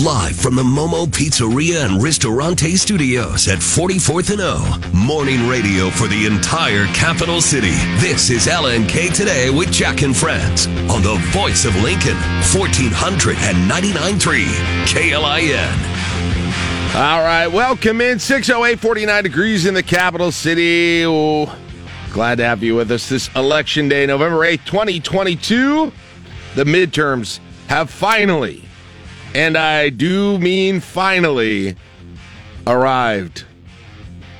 Live from the Momo Pizzeria and Ristorante Studios at 44th and O. Morning radio for the entire capital city. This is LNK Today with Jack and Friends on the voice of Lincoln, 1499.3 KLIN. All right, welcome in. 608, 49 degrees in the capital city. Oh, glad to have you with us this election day, November 8th, 2022. The midterms have finally, and I do mean finally, arrived.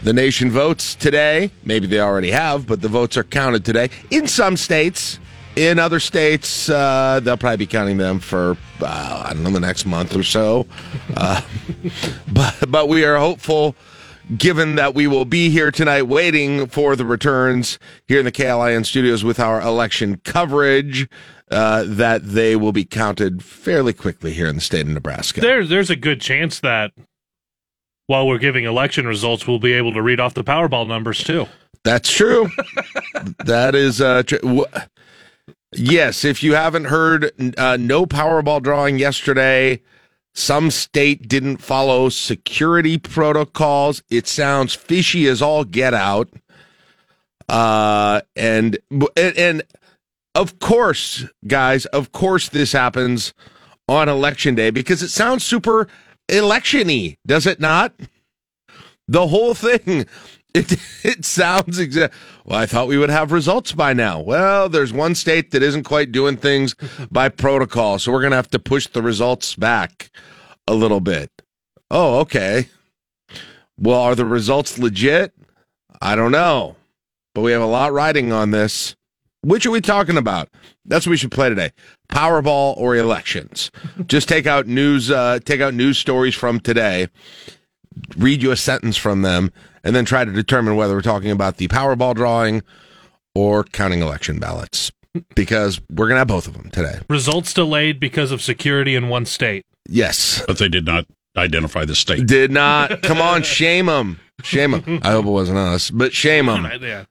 The nation votes today. Maybe they already have, but the votes are counted today in some states. In other states, uh, they'll probably be counting them for uh, I don't know the next month or so. Uh, but but we are hopeful, given that we will be here tonight, waiting for the returns here in the KLIN studios with our election coverage, uh, that they will be counted fairly quickly here in the state of Nebraska. There, there's a good chance that while we're giving election results, we'll be able to read off the Powerball numbers too. That's true. that is uh, tr- w- yes. If you haven't heard, uh, no Powerball drawing yesterday. Some state didn't follow security protocols. It sounds fishy as all get out. Uh, and and, and of course, guys, of course, this happens on election day because it sounds super electiony, does it not? The whole thing. It, it sounds exact. Well, I thought we would have results by now. Well, there's one state that isn't quite doing things by protocol, so we're going to have to push the results back a little bit. Oh, okay. Well, are the results legit? I don't know, but we have a lot riding on this. Which are we talking about? That's what we should play today. Powerball or elections. Just take out news, uh, take out news stories from today, read you a sentence from them, and then try to determine whether we're talking about the Powerball drawing or counting election ballots. Because we're gonna have both of them today. Results delayed because of security in one state. Yes, but they did not identify the state. did not. Come on, shame them, shame them. I hope it wasn't us, but shame them. Yeah.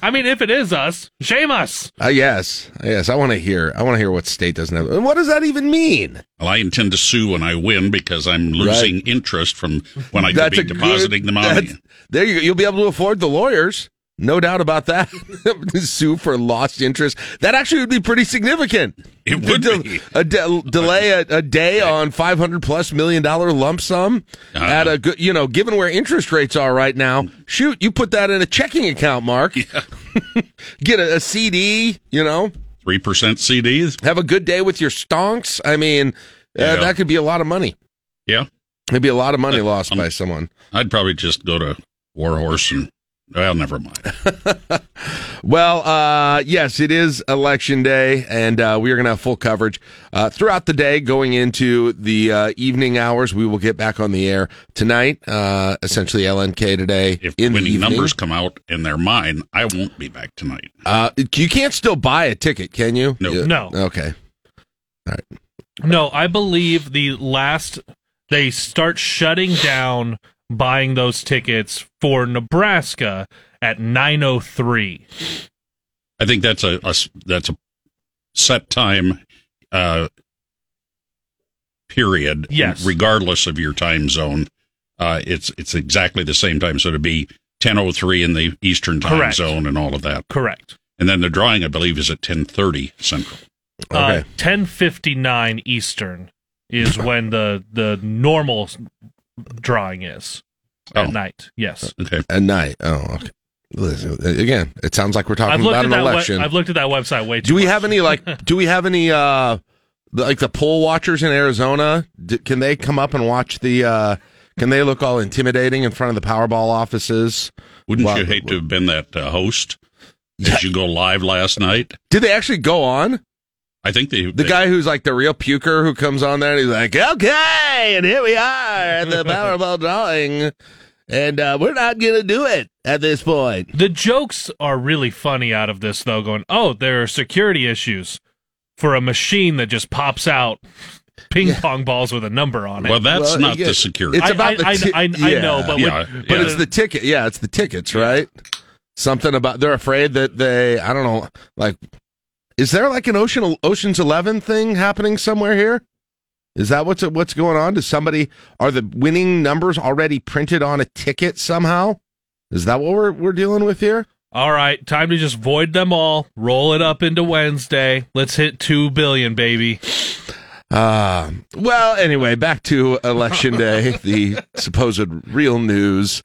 I mean, if it is us, shame us. Uh, yes, yes. I want to hear. I want to hear what state doesn't have. and What does that even mean? Well, I intend to sue when I win because I'm losing Right. interest from when I could be a good- depositing the money. There you go. You'll be able to afford the lawyers. No doubt about that. Sue for lost interest. That actually would be pretty significant. It would De- be. a de- delay a, a day on five hundred plus million dollar lump sum Uh-huh. at a good. You know, given where interest rates are right now, shoot, you put that in a checking account, Mark. Get a, a CD. You know, Three percent CDs. have a good day with your stonks. I mean, uh, Yeah. that could be a lot of money. Yeah, It'd be a lot of money lost um, by someone. I'd probably just go to Warhorse and well, never mind. Well, uh, yes, it is election day, and uh, we are going to have full coverage uh, throughout the day going into the uh, evening hours. We will get back on the air tonight, uh, essentially LNK today If in the winning evening. numbers come out and they're mine, I won't be back tonight. Uh, you can't still buy a ticket, can you? No. Yeah. No. Okay. All right. No, I believe the last they start shutting down buying those tickets for Nebraska at 903. I think that's a, a s- that's a set time uh, period. Yes. regardless of your time zone, uh, it's it's exactly the same time. So to be ten oh three in the Eastern time Correct. zone and all of that, Correct. and then the drawing, I believe, is at ten thirty Central. Okay. Uh, 1059 Eastern is when the the normal drawing is at Oh. night. Yes. Okay, At night. Oh, okay. Listen, again, it sounds like we're talking about an that we- election. I've looked at that website way too do we much. have any like? do we have any? uh the- like the poll watchers in Arizona? D- can they come up and watch the? uh Can they look all intimidating in front of the Powerball offices? wouldn't Well, you hate to have been that uh, host as you go live last night? Did they actually go on? I think they The they- guy who's like the real puker who comes on there and he's like, okay, and here we are at the Powerball drawing, and uh, we're not going to do it at this point. The jokes are really funny out of this, though. Going, oh, there are security issues for a machine that just pops out ping pong balls with a number on it. Well, that's Well, not yeah, the security. It's about I- the I- ti- I- I know, but yeah, when- But yeah. it's the ticket. Yeah, it's the tickets, right? Something about they're afraid that they, I don't know, like, is there like an Ocean Ocean's Eleven thing happening somewhere here? Is that what's what's going on? Does somebody are the winning numbers already printed on a ticket somehow? Is that what we're we're dealing with here? All right, time to just void them all. Roll it up into Wednesday. Let's hit two billion, baby. Uh, well, anyway, back to election day, the supposed real news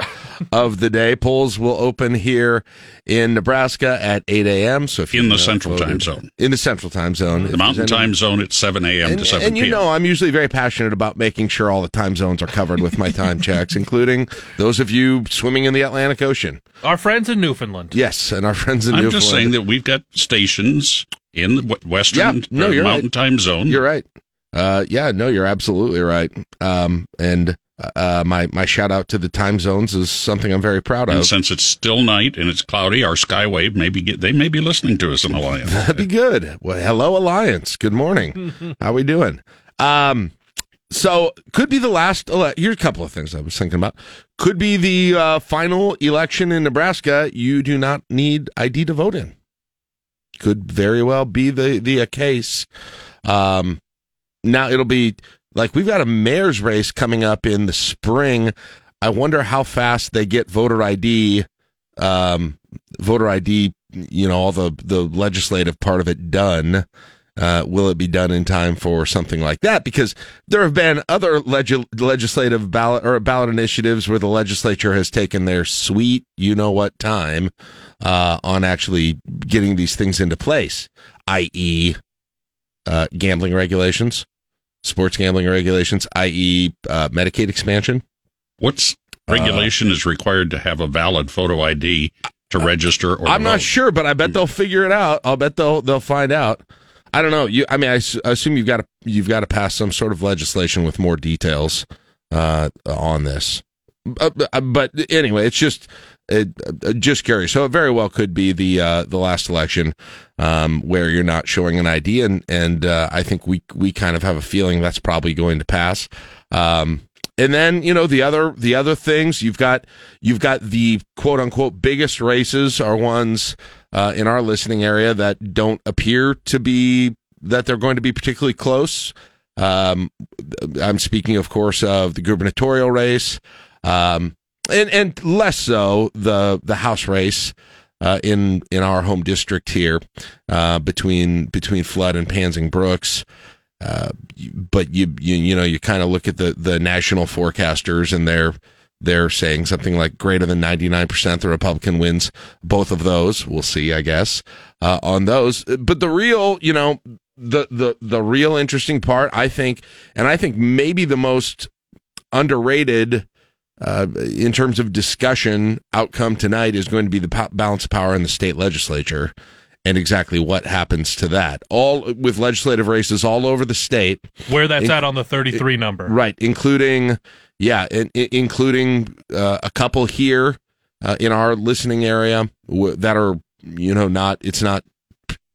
of the day. Polls will open here in Nebraska at 8 a.m. So if you're in the uh, central voted- time zone. in the central time zone, The mountain any- time zone at 7 a.m. and, to 7 and you p.m. know, I'm usually very passionate about making sure all the time zones are covered with my time checks, including those of you swimming in the Atlantic Ocean. Our friends in Newfoundland. Yes, and our friends in I'm Newfoundland. just saying that we've got stations in the western Yeah, no, you're mountain right. time zone. You're right. Uh, yeah, no, you're absolutely right. Um, and uh, my my shout out to the time zones is something I'm very proud and of. since it's still night and it's cloudy, our Skywave maybe get they may be listening to us in Alliance. That'd be good. Well, hello, Alliance. Good morning. How we doing? Um, so could be the last. Ele- Here's a couple of things I was thinking about. Could be the uh, final election in Nebraska. You do not need ID to vote in. Could very well be the the case. Um, now it'll be like we've got a mayor's race coming up in the spring. I wonder how fast they get voter ID, um, voter ID. You know, all the the legislative part of it done. Uh, will it be done in time for something like that? Because there have been other leg- legislative ballot or ballot initiatives where the legislature has taken their sweet, you know what time, uh, on actually getting these things into place, i.e., uh, gambling regulations, sports gambling regulations, i.e., uh, Medicaid expansion. What's regulation is required to have a valid photo ID to register or I'm not sure, but I bet they'll figure it out. I'll bet they'll they'll find out. I don't know. You, I mean, I assume you've got to you've got to pass some sort of legislation with more details uh, on this. Uh, uh, but anyway, it's just it, uh, just curious. So it very well could be the uh, the last election um, where you're not showing an ID, and and uh, I think we we kind of have a feeling that's probably going to pass. Um, and then you know the other the other things you've got you've got the quote unquote biggest races are ones uh, in our listening area that don't appear to be that they're going to be particularly close. Um, I'm speaking, of course, of the gubernatorial race, um, and and less so the the House race uh, in in our home district here uh, between between Flood and Pansing Brooks. Uh, but you you you know you kind of look at the the national forecasters and they're they're saying something like greater than 99% the Republican wins both of those. We'll see, I guess, uh, on those. But the real, you know, the, the, the real interesting part, I think, and I think maybe the most underrated, uh, in terms of discussion outcome tonight is going to be the po- balance of power in the state legislature and exactly what happens to that. All with legislative races all over the state. Where that's In- at on the 33 number. Right, including yeah, in, in- including uh, a couple here uh, in our listening area w- that are you know not it's not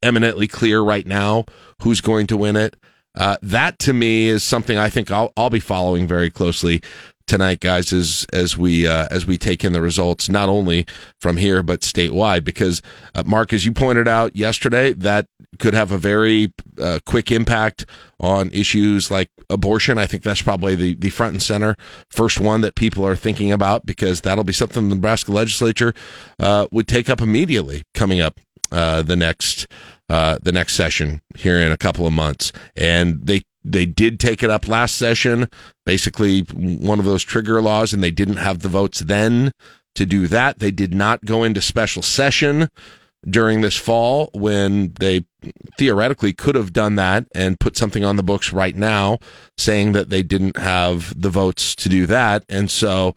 eminently clear right now who's going to win it. Uh, that to me is something I think I'll I'll be following very closely tonight, guys, as as we uh, as we take in the results not only from here but statewide. Because uh, Mark, as you pointed out yesterday, that could have a very uh, quick impact on issues like abortion. I think that's probably the, the front and center first one that people are thinking about because that'll be something the Nebraska legislature uh, would take up immediately coming up uh, the next uh, the next session here in a couple of months. And they they did take it up last session, basically one of those trigger laws, and they didn't have the votes then to do that. They did not go into special session during this fall when they theoretically could have done that and put something on the books right now saying that they didn't have the votes to do that. And so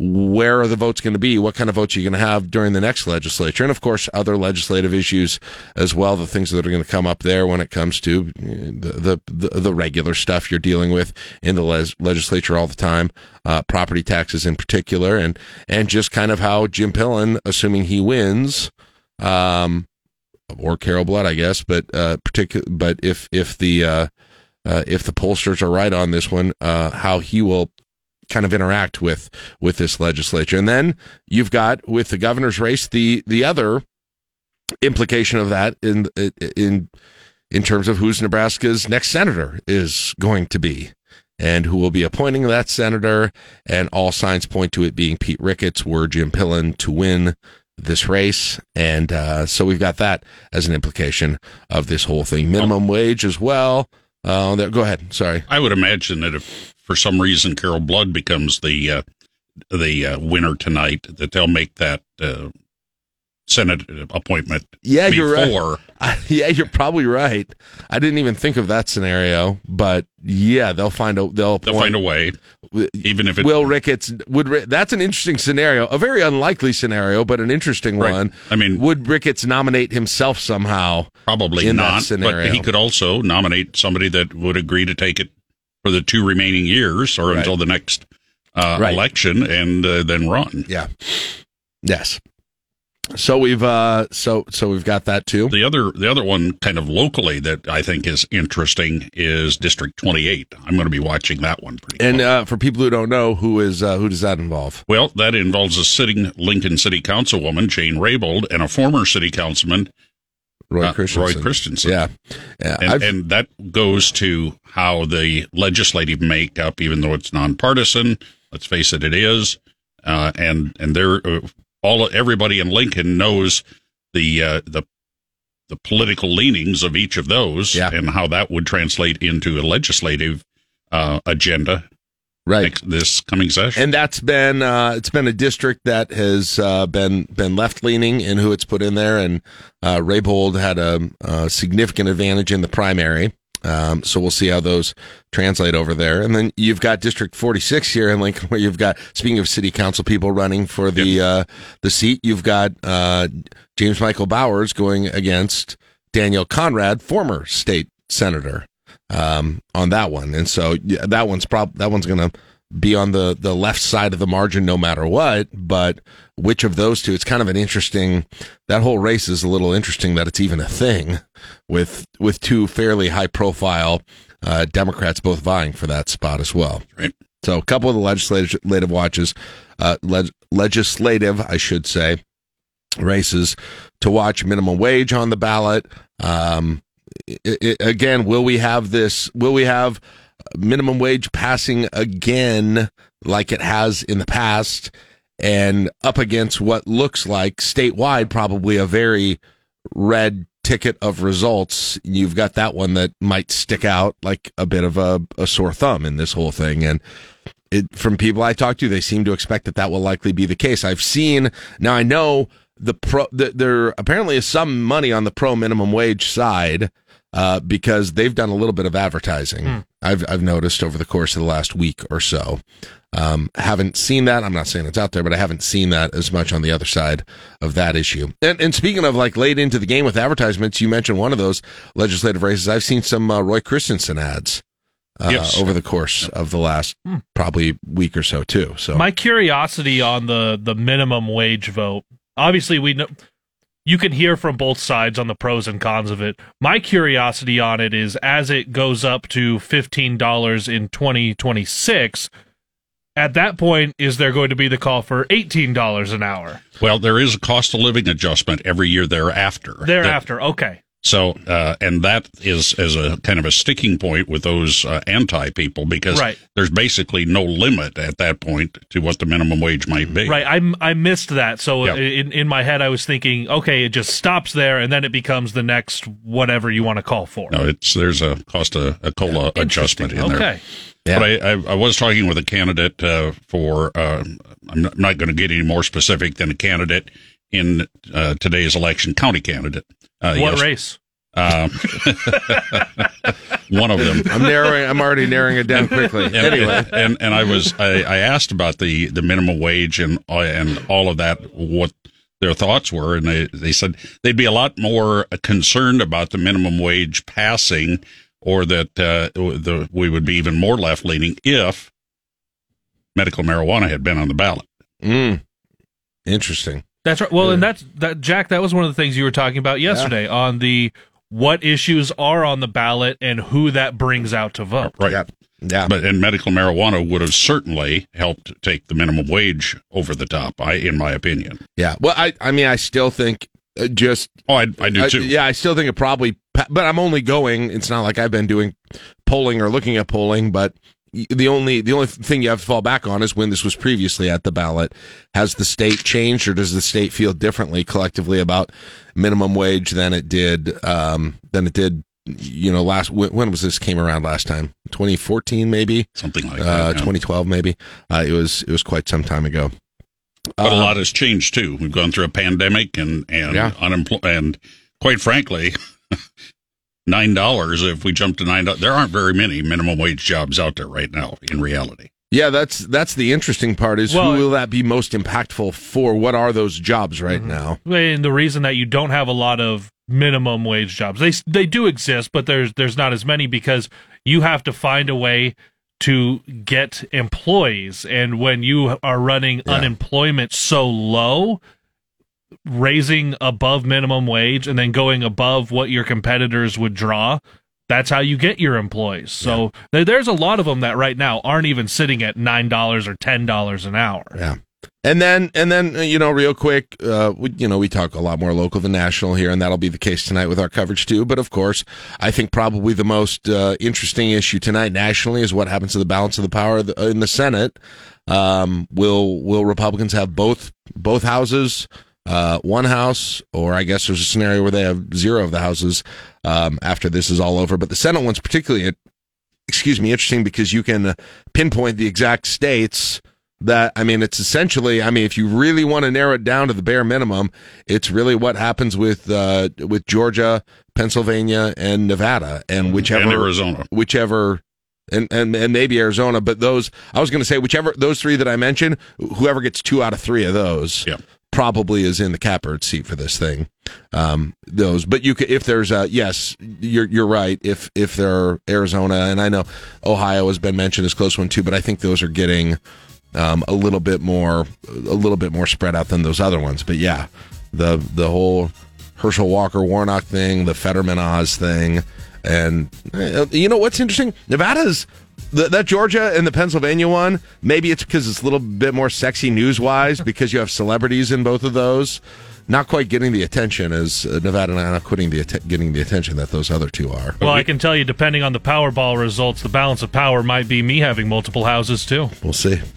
where are the votes going to be? What kind of votes are you going to have during the next legislature? And of course, other legislative issues as well, the things that are going to come up there when it comes to the, the, the, the regular stuff you're dealing with in the les- legislature all the time, uh, property taxes in particular, and, and just kind of how Jim Pillen, assuming he wins, um, or Carol Blood, I guess, but, uh, but if, if the, uh, uh, if the pollsters are right on this one, uh, how he will kind of interact with with this legislature. And then you've got with the governor's race the the other implication of that in in in terms of who's Nebraska's next senator is going to be. and who will be appointing that senator. And all signs point to it being Pete Ricketts were Jim Pillen to win this race. And uh, so we've got that as an implication of this whole thing. Minimum wage as well. Uh, there, go ahead. Sorry. I would imagine that if for some reason Carol Blood becomes the uh, the uh, winner tonight, that they'll make that uh, Senate appointment. Yeah, you're right. yeah, you're probably right. I didn't even think of that scenario, but yeah, they'll find a they'll, They'll find a way, even if it Will Ricketts would that's an interesting scenario, a very unlikely scenario, but an interesting Right. one. I mean- would Ricketts nominate himself somehow? probably not. But he could also nominate somebody that would agree to take it for the two remaining years or Right. until the next uh, Right. election, and uh, then run. Yeah. Yes. So we've uh so so we've got that too. The other, the other one, kind of locally, that I think is interesting is District 28. I'm going to be watching that one pretty. And uh, for people who don't know, who is uh, who does that involve? well, that involves a sitting Lincoln City Councilwoman, Jane Raybold, and a former City Councilman, Roy uh, Christensen. Roy Christensen. Yeah. Yeah. And, and that goes to how the legislative makeup, even though it's nonpartisan, let's face it, it is. Uh, and and there, uh, all everybody in Lincoln knows the uh, the the political leanings of each of those, Yeah. and how that would translate into a legislative uh, agenda right. next, this coming session. and that's been uh, it's been a district that has uh, been been left leaning in who it's put in there, and uh, Raybold had a, a significant advantage in the primary. Um, so we'll see how those translate over there. And then you've got District 46 here in Lincoln, where you've got speaking of city council people running for the uh, the seat, you've got uh, James Michael Bowers going against Danielle Conrad, former state senator, um, on that one. And so yeah, that one's prob that one's going to be on the the left side of the margin no matter what. But which of those two? It's kind of an interesting. That whole race is a little interesting that it's even a thing with with two fairly high profile uh, Democrats both vying for that spot as well. Right. So a couple of the legislative watches, uh, leg- legislative, I should say, races to watch. Minimum wage on the ballot. Um, i i again, will we have this? Will we have minimum wage passing again like it has in the past? And up against what looks like statewide, probably a very red ticket of results. You've got that one that might stick out like a bit of a, a sore thumb in this whole thing. And it, from people I talk to, they seem to expect that that will likely be the case. I've seen now. I know the pro. The, there apparently is some money on the pro minimum wage side uh, because they've done a little bit of advertising. I've I've noticed over the course of the last week or so. Um, haven't seen that. I'm not saying it's out there, but I haven't seen that as much on the other side of that issue. And, and speaking of like late into the game with advertisements, you mentioned one of those legislative races. I've seen some uh, Roy Christensen ads uh, Yes. over the course of the last probably week or so too. So My curiosity on the the minimum wage vote. Obviously, we know you can hear from both sides on the pros and cons of it. My curiosity on it is as it goes up to fifteen dollars in twenty twenty six. At that point, is there going to be the call for eighteen dollars an hour well, there is a cost of living adjustment every year thereafter. That- thereafter? Okay, So, uh, and that is as a kind of a sticking point with those uh, anti people because Right. there's basically no limit at that point to what the minimum wage might be. right. I I missed that. So Yep. in in my head, I was thinking, okay, it just stops there, and then it becomes the next whatever you want to call for. No, it's there's a cost of a cola adjustment in there. Okay. Yeah. But I, I, I was talking with a candidate uh, for. Uh, I'm not, not going to get any more specific than a candidate in uh, today's election, county candidate. Uh, What yes. race? Um, one of them. I'm narrowing. I'm already narrowing it down quickly. and, anyway, and, and and I was I, I asked about the the minimum wage and uh, and all of that what their thoughts were and they they said they'd be a lot more concerned about the minimum wage passing or that uh, the we would be even more left leaning if medical marijuana had been on the ballot. mm, interesting. That's right. Well, and that's that, Jack. That was one of the things you were talking about yesterday on the what issues are on the ballot and who that brings out to vote. Right. Yeah, yeah. But and medical marijuana would have certainly helped take the minimum wage over the top. I, in my opinion. Yeah. Well, I, I mean, I still think uh, just, Oh, I, I do I- too. yeah, I still think it probably, but I'm only going, it's not like I've been doing polling or looking at polling, but the only the only thing you have to fall back on is when this was previously at the ballot. Has the state changed, or does the state feel differently collectively about minimum wage than it did um, than it did? You know, last when, when was this came around last time? 2014, maybe something like uh, that. yeah. 2012, maybe. Uh, it was it was quite some time ago. But a Uh, lot has changed too. We've gone through a pandemic and and Yeah. unemployment, and quite frankly, nine dollars. If we jump to nine dollars, there aren't very many minimum wage jobs out there right now. In reality, Yeah, that's that's the interesting part. Is Well, who will that be most impactful for? What are those jobs right mm-hmm. now? And the reason that you don't have a lot of minimum wage jobs, they they do exist, but there's there's not as many because you have to find a way to get employees, and when you are running Yeah. unemployment so low, raising above minimum wage and then going above what your competitors would draw. That's how you get your employees. So there, there's a lot of them that right now aren't even sitting at nine dollars or ten dollars an hour. Yeah. And then, and then, uh, you know, real quick, uh, we, you know, we talk a lot more local than national here, and that'll be the case tonight with our coverage too. But of course, I think probably the most uh, interesting issue tonight nationally is what happens to the balance of the power in the Senate. Um, will will Republicans have both both houses, uh, one house, or I guess there's a scenario where they have zero of the houses um, after this is all over. But the Senate one's particularly, excuse me, interesting because you can uh, pinpoint the exact states that I mean, it's essentially. I mean, if you really want to narrow it down to the bare minimum, it's really what happens with uh, with Georgia, Pennsylvania, and Nevada, and whichever and Arizona. whichever. And, and and maybe Arizona, but those I was going to say whichever those three that I mentioned, whoever gets two out of three of those, Yeah. Probably is in the catbird seat for this thing. Um, those, but you could if there's a yes, you're you're right. If if there are Arizona and I know Ohio has been mentioned as close one too, but I think those are getting um, a little bit more a little bit more spread out than those other ones. But yeah, the the whole Herschel Walker Warnock thing, the Fetterman Oz thing, and uh, you know what's interesting? Nevada's the, that Georgia and the Pennsylvania one. Maybe it's because it's a little bit more sexy news wise because you have celebrities in both of those. Not quite getting the attention as uh, Nevada and I'm not quitting the atten- getting the attention that those other two are. Well, I can tell you, depending on the Powerball results, the balance of power might be me having multiple houses too. We'll see.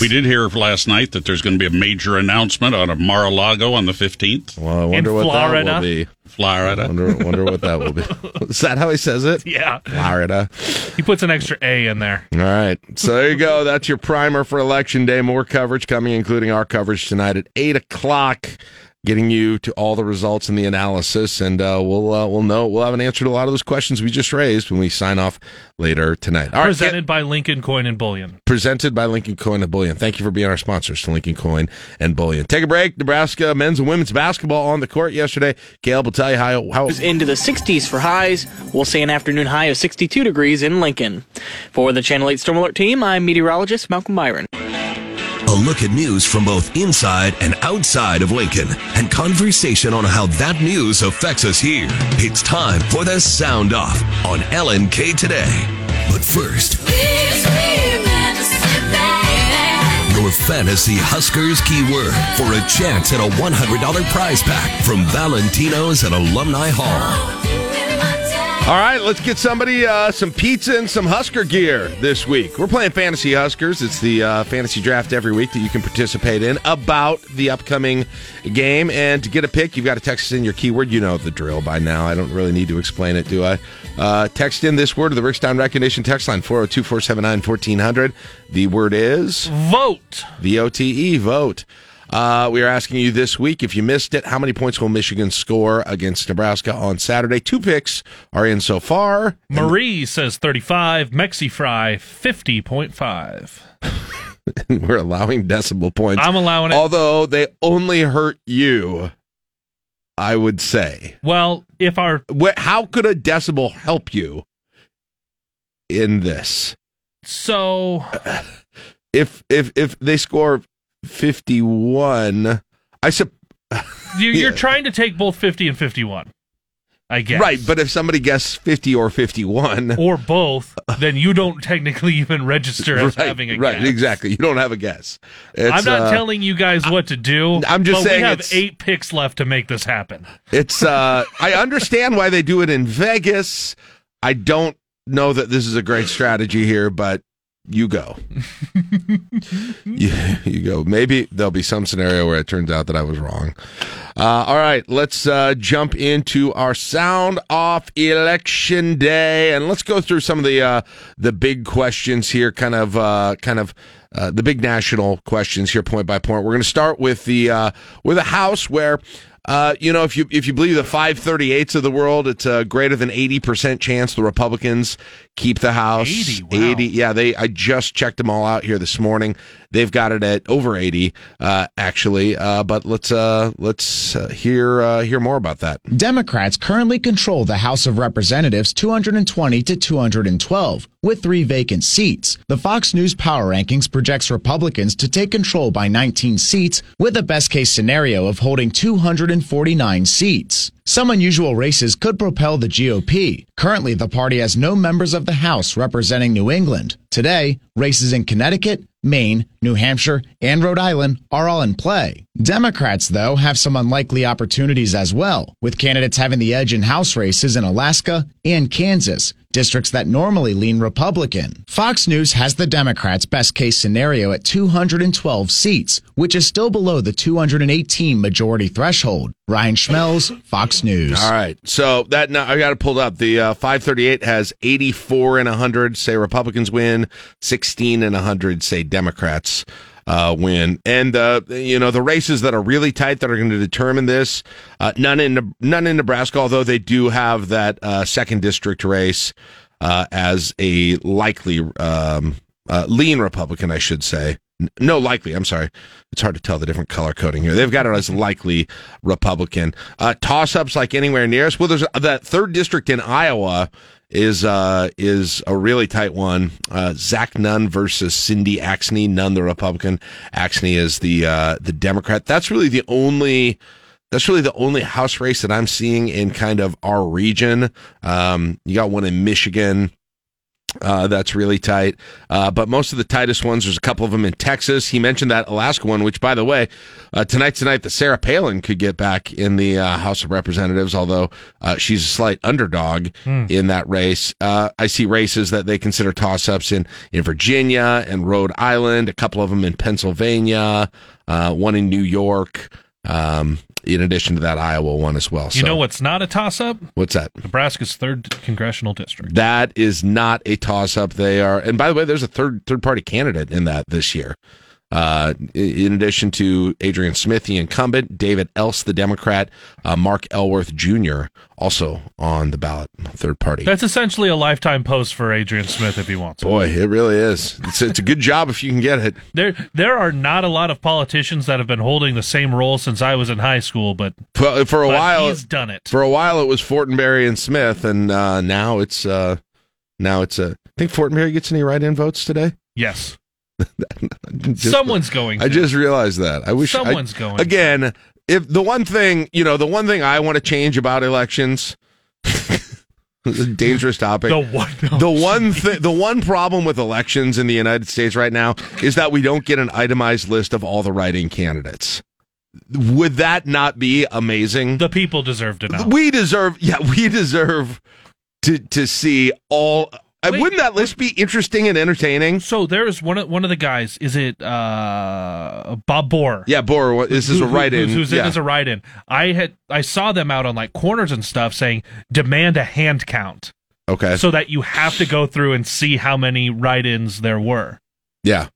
We did hear last night that there's going to be a major announcement out of Mar-a-Lago on the 15th. Well, I wonder what that Florida? will be. Florida. Wonder wonder what that will be. Is that how he says it? Yeah, Florida. he puts an extra A in there. All right. So there you go. That's your primer for Election Day. More coverage coming, including our coverage tonight at 8 o'clock, getting you to all the results and the analysis. And uh, we'll uh, we'll know, we'll have an answer to a lot of those questions we just raised when we sign off later tonight. All right. Presented by Lincoln Coin and Bullion. presented by Lincoln Coin and Bullion. Thank you for being our sponsors to Lincoln Coin and Bullion. Take a break. Nebraska men's and women's basketball on the court yesterday. Caleb will tell you how, how into the 60s for highs. We'll see an afternoon high of 62 degrees in Lincoln. For the Channel 8 Storm Alert team, I'm meteorologist Malcolm Byron. A look at news from both inside and outside of Lincoln and conversation on how that news affects us here. It's time for the Sound Off on LNK Today. But first, your fantasy Huskers keyword for a chance at a $100 prize pack from Valentino's at Alumni Hall. All right, let's get somebody uh, some pizza and some Husker gear this week. We're playing Fantasy Huskers. It's the uh, fantasy draft every week that you can participate in about the upcoming game. And to get a pick, you've got to text in your keyword. You know the drill by now. I don't really need to explain it, do I? Uh, text in this word to the Rickstown Recognition text line 402 479 1400. The word is Vote. V O T E, vote. Uh, we are asking you this week if you missed it, how many points will Michigan score against Nebraska on Saturday? Two picks are in so far. Marie says 35. Mexi Fry 50.5. We're allowing decimal points. I'm allowing it. Although they only hurt you, I would say. Well, if our How could a decibel help you in this? so If if if they score fifty one, I sup- you, Yeah. you're trying to take both 50 and 51, I guess. right. But if somebody guesses fifty or fifty one, or both, then you don't technically even register as right, having a right, guess. exactly. You don't have a guess. It's, I'm not uh, telling you guys what to do. I'm just but saying we have it's- eight picks left to make this happen. It's uh I understand why they do it in Vegas. I don't know that this is a great strategy here, but you go. you, you go. Maybe there'll be some scenario where it turns out that I was wrong. Uh, all right, let's uh, jump into our sound off election day, and let's go through some of the uh, the big questions here. Kind of, uh, kind of. Uh, the big national questions here, point by point. We're going to start with the uh, with a house where uh, you know, if you if you believe the 538s of the world, it's a greater than 80% chance the Republicans keep the House. 80, wow. 80 yeah, they I just checked them all out here this morning. They've got it at over 80, uh, actually. Uh, but let's uh, let's uh, hear uh, hear more about that. Democrats currently control the House of Representatives 220 to 212 with three vacant seats. The Fox News Power Rankings projects Republicans to take control by 19 seats with a best case scenario of holding 249 seats. Some unusual races could propel the GOP. Currently, the party has no members of the House representing New England. Today, races in Connecticut, Maine, New Hampshire, and Rhode Island are all in play. Democrats, though, have some unlikely opportunities as well, with candidates having the edge in House races in Alaska and Kansas, districts that normally lean Republican. Fox News has the Democrats' best case scenario at 212 seats, which is still below the 218 majority threshold. Ryan Schmelz, Fox News. All right, so that now I got it pulled up. The uh, 538 has 84 and 100 say Republicans win, 16 and 100 say Democrats uh, win. And uh, you know the races that are really tight that are going to determine this. Uh, none in none in Nebraska, although they do have that uh, second district race uh, as a likely um, uh, lean Republican, I should say. No, likely. I'm sorry. It's hard to tell the different color coding here. They've got it as likely Republican. Uh, toss ups like anywhere near us. Well, there's that third district in Iowa is uh, is a really tight one. Uh, Zach Nunn versus Cindy Axne. Nunn the Republican. Axne is the uh, the Democrat. That's really the only. That's really the only House race that I'm seeing in kind of our region. Um, you got one in Michigan. Uh, that's really tight. Uh, but most of the tightest ones, there's a couple of them in Texas. He mentioned that Alaska one, which, by the way, uh, tonight, tonight, the Sarah Palin could get back in the uh, House of Representatives, although uh, she's a slight underdog in that race. Uh, I see races that they consider toss ups in, in Virginia and Rhode Island, a couple of them in Pennsylvania, uh, one in New York. Um, in addition to that Iowa one as well. You So, know what's not a toss up? what's that? Nebraska's third congressional district. That is not a toss up. They are, and by the way, there's a third third party candidate in that this year. Uh, in addition to Adrian Smith, the incumbent, David Else, the Democrat, uh, Mark Elworth Jr. also on the ballot, third party. That's essentially a lifetime post for Adrian Smith if he wants it. Boy, it really is. It's it's a good job if you can get it. There, there are not a lot of politicians that have been holding the same role since I was in high school, but, For, for a but while, he's done it. for a while it was Fortenberry and Smith, and uh, now it's uh, now it's a. I think Fortenberry gets any write-in votes today. yes, Just- someone's going. To. I just realized that. I wish I- Someone's going to. again. If the one thing you know, the one thing I want to change about elections, a dangerous topic. the one. the one thing, the one problem with elections in the United States right now is that we don't get an itemized list of all the writing candidates. Would that not be amazing? the people deserve to know. We deserve, yeah, we deserve to to see all. Wait. wouldn't that list be interesting and entertaining? So there's one of one of the guys. Is it uh, Bob Bohr? Yeah, what- this is a Who- write-in. Who's, who's in as a write-in? I had I saw them out on like corners and stuff saying demand a hand count okay, so that you have to go through and see how many write-ins there were. Yeah.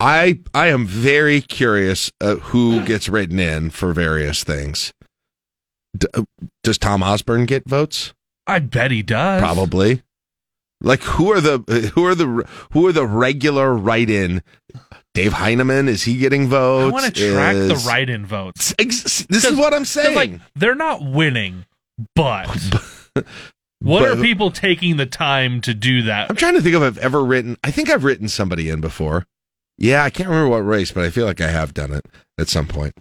I I am very curious uh, who gets written in for various things. D- uh, does Tom Osborne get votes? I bet he does. Probably. Like who are the who are the who are the regular write-in? Dave Heineman is he getting votes? I want to track the write-in votes. Ex- This is what I'm saying. Like they're not winning, but what but- are people taking the time to do that? I'm trying to think if I've ever written. I think I've written somebody in before. Yeah, I can't remember what race, but I feel like I have done it at some point.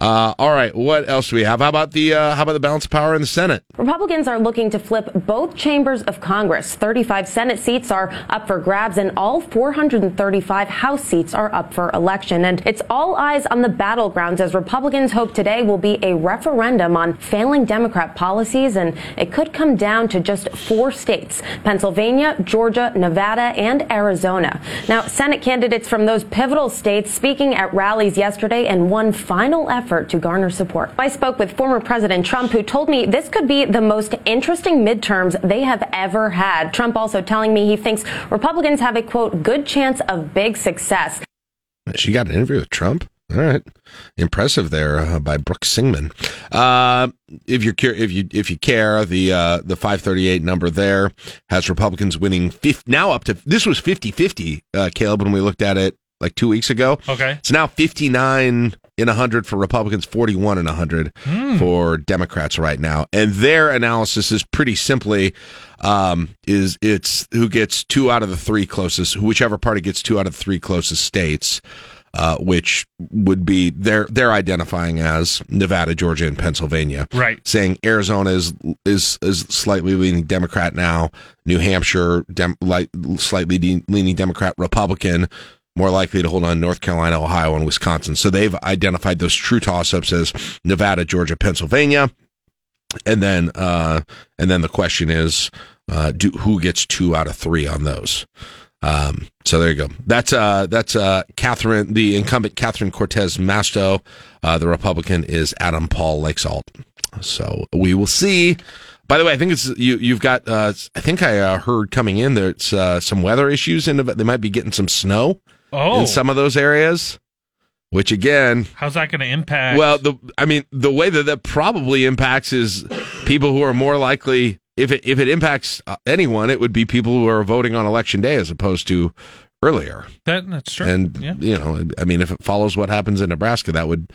Uh, all right, what else do we have? How about the uh, how about the balance of power in the Senate? Republicans are looking to flip both chambers of Congress. 35 Senate seats are up for grabs, and all 435 House seats are up for election. And it's all eyes on the battlegrounds as Republicans hope today will be a referendum on failing Democrat policies, and it could come down to just four states Pennsylvania, Georgia, Nevada, and Arizona. Now, Senate candidates from those pivotal states speaking at rallies yesterday in one final effort effort to garner support. I spoke with former President Trump, who told me this could be the most interesting midterms they have ever had. Trump also telling me he thinks Republicans have a quote, good chance of big success. She got an interview with Trump. All right, impressive there uh, by Brooke Singman. Uh, if you're cur- if you if you care, the uh, the 538 number there has Republicans winning 50, now up to this was 50-50, uh, Caleb when we looked at it like two weeks ago. Okay, it's now 59 in 100 for Republicans, 41 in 100 mm. for Democrats right now. And their analysis is pretty simply um, is it's who gets two out of the three closest, whichever party gets two out of the three closest states. Uh, which would be they're they're identifying as Nevada, Georgia, and Pennsylvania. Right. Saying Arizona is is is slightly leaning Democrat now. New Hampshire, dem, light, slightly de- leaning Democrat, Republican more likely to hold on North Carolina, Ohio, and Wisconsin. So they've identified those true toss-ups as Nevada, Georgia, Pennsylvania, and then uh, and then the question is, uh, do who gets two out of three on those? Um, so there you go. That's uh, that's uh, Catherine, the incumbent Catherine Cortez Masto. Uh, the Republican is Adam Paul Laxalt. So we will see. By the way, I think it's you. You've got. Uh, I think I uh, heard coming in there's uh, some weather issues, and they might be getting some snow oh. in some of those areas. Which again, how's that going to impact? Well, the I mean, the way that that probably impacts is people who are more likely. If it if it impacts uh, anyone, it would be people who are voting on election day as opposed to earlier. That that's true. And yeah. you know, I mean, if it follows what happens in Nebraska, that would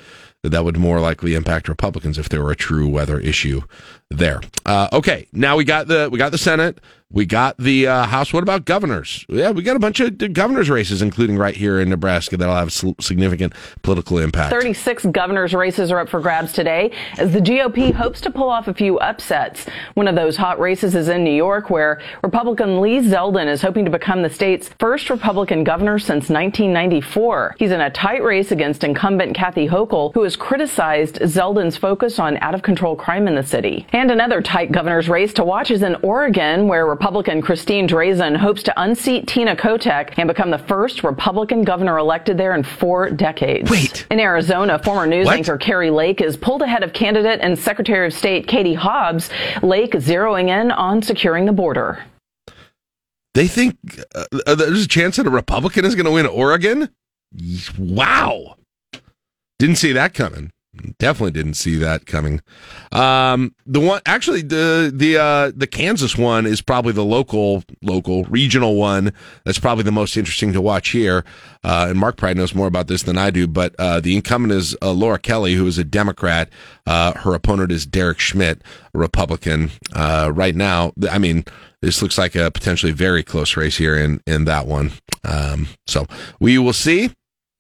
that would more likely impact Republicans if there were a true weather issue there. Uh, okay, now we got the we got the Senate. We got the uh, House. What about governors? Yeah, we got a bunch of governors races, including right here in Nebraska, that'll have significant political impact. 36 governors races are up for grabs today as the GOP hopes to pull off a few upsets. One of those hot races is in New York, where Republican Lee Zeldin is hoping to become the state's first Republican governor since 1994. He's in a tight race against incumbent Kathy Hochul, who criticized Zeldin's focus on out of control crime in the city. And another tight governor's race to watch is in Oregon, where Republican Christine Drazan hopes to unseat Tina Kotek and become the first Republican governor elected there in four decades. Wait. In Arizona, former news what? anchor Kari Lake is pulled ahead of candidate and Secretary of State Katie Hobbs. Lake zeroing in on securing the border. They think uh, there's a chance that a Republican is going to win Oregon? Wow. Didn't see that coming. Definitely didn't see that coming. Um, the one, actually, the the uh, the Kansas one is probably the local, local, regional one. That's probably the most interesting to watch here. Uh, and Mark Pride knows more about this than I do. But uh, the incumbent is uh, Laura Kelly, who is a Democrat. Uh, her opponent is Derek Schmidt, a Republican. Uh, right now, I mean, this looks like a potentially very close race here in in that one. Um, so we will see.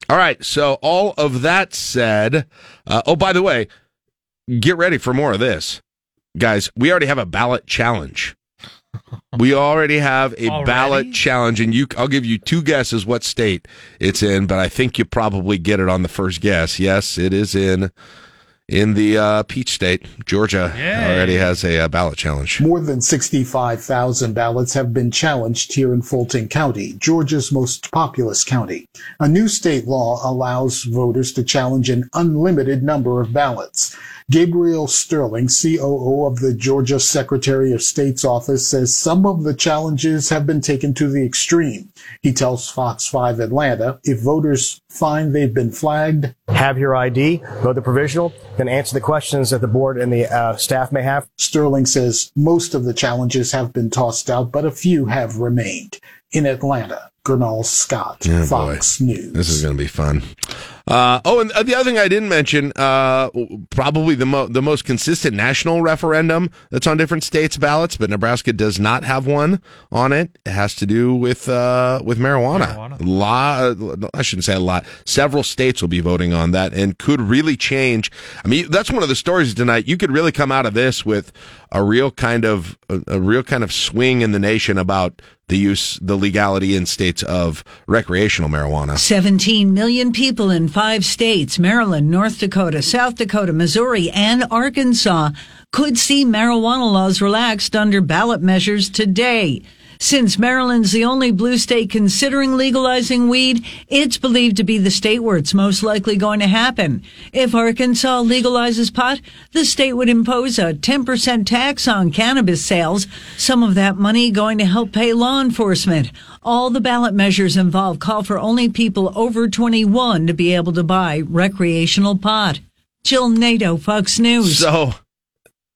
All right. So all of that said, uh, oh, by the way, get ready for more of this, guys. We already have a ballot challenge. We already have a Already? ballot challenge, and you. I'll give you two guesses what state it's in, but I think you probably get it on the first guess. Yes, it is in in the uh, Peach State, Georgia. Yay. Already has a, uh ballot challenge. More than 65,000 ballots have been challenged here in Fulton County, Georgia's most populous county. A new state law allows voters to challenge an unlimited number of ballots. Gabriel Sterling, COO of the Georgia Secretary of State's office, says some of the challenges have been taken to the extreme. He tells Fox 5 Atlanta if voters find they've been flagged, have your ID, vote the provisional, then answer the questions that the board and the uh, staff may have. Sterling says most of the challenges have been tossed out, but a few have remained. In Atlanta, Gernal Scott, Oh, Fox boy. News. This is going to be fun. Uh, oh, and the other thing I didn't mention, uh, probably the mo- the most consistent national referendum that's on different states' ballots, but Nebraska does not have one on it. It has to do with uh, with marijuana. marijuana. A lot, I shouldn't say a lot. Several states will be voting on that, and could really change. I mean, that's one of the stories tonight. You could really come out of this with a real kind of a, a real kind of swing in the nation about the use, the legality in states of recreational marijuana. 17 million people in five states, Maryland, North Dakota, South Dakota, Missouri, and Arkansas could see marijuana laws relaxed under ballot measures today. Since Maryland's the only blue state considering legalizing weed, it's believed to be the state where it's most likely going to happen. If Arkansas legalizes pot, the state would impose a 10% tax on cannabis sales, some of that money going to help pay law enforcement. All the ballot measures involved call for only people over 21 to be able to buy recreational pot. Jill Nato, Fox News. So,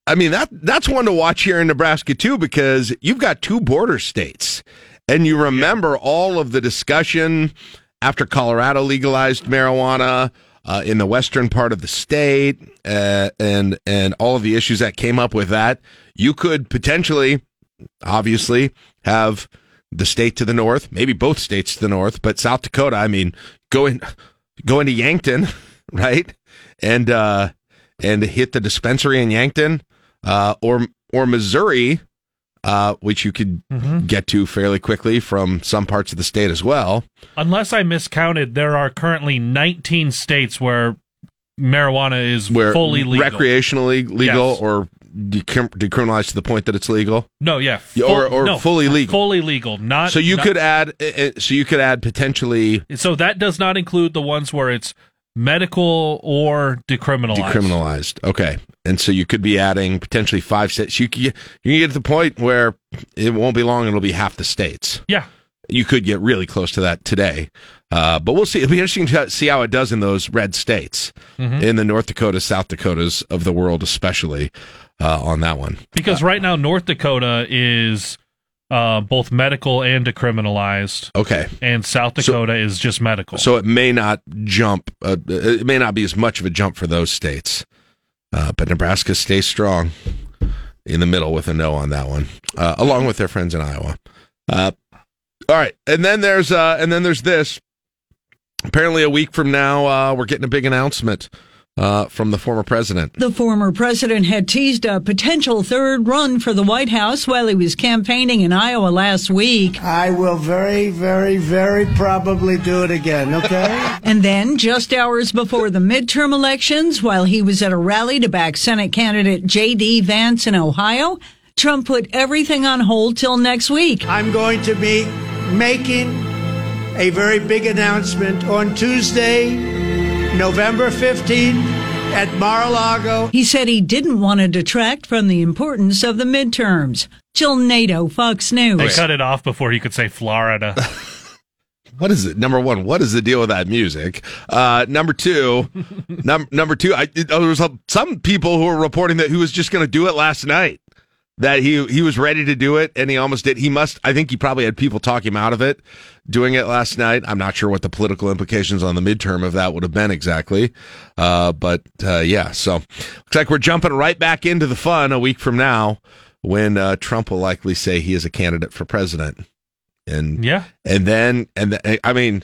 I mean that that's one to watch here in Nebraska too because you've got two border states, and you remember all of the discussion after Colorado legalized marijuana uh, in the western part of the state, uh, and and all of the issues that came up with that. You could potentially, obviously, have the state to the north, maybe both states to the north, but South Dakota. I mean, go in, go into Yankton, right, and uh, and hit the dispensary in Yankton uh, or or Missouri, uh, which you could mm-hmm. get to fairly quickly from some parts of the state as well. Unless I miscounted, there are currently 19 states where marijuana is where fully legal, recreationally legal, yes. or decriminalized to the point that it's legal. No, yeah, full, or or no, fully legal. Fully legal, not. So you not, could add. Uh, uh, so you could add potentially. So that does not include the ones where it's medical or decriminalized. Decriminalized. Okay. And so you could be adding potentially five states. You can, you can get to the point where it won't be long. It'll be half the states. Yeah. You could get really close to that today. Uh, but we'll see. It'll be interesting to see how it does in those red states, mm-hmm. in the North Dakota, South Dakotas of the world, especially uh, on that one. Because uh, right now, North Dakota is uh, both medical and decriminalized. Okay. And South Dakota so, is just medical. So it may not jump. Uh, it may not be as much of a jump for those states. Uh, but Nebraska stays strong in the middle with a no on that one, uh, along with their friends in Iowa. Uh, all right, and then there's uh, and then there's this. Apparently, a week from now, we're getting a big announcement uh, from the former president. The former president had teased a potential third run for the White House while he was campaigning in Iowa last week. I will very, very, very probably do it again, okay? and then, just hours before the midterm elections, while he was at a rally to back Senate candidate J.D. Vance in Ohio, Trump put everything on hold till next week. I'm going to be making a very big announcement on Tuesday November 15th at Mar-a-Lago. He said he didn't want to detract from the importance of the midterms. Jill Nato, Fox News. They cut it off before he could say Florida. what is it? Number one, what is the deal with that music? Uh, number two, num- number two, I, there was some people who were reporting that he was just going to do it last night that he he was ready to do it and he almost did. He must. I think he probably had people talk him out of it doing it last night. I'm not sure what the political implications on the midterm of that would have been exactly, uh, but uh, yeah. So looks like we're jumping right back into the fun a week from now when uh, Trump will likely say he is a candidate for president. And yeah, and then and the, I mean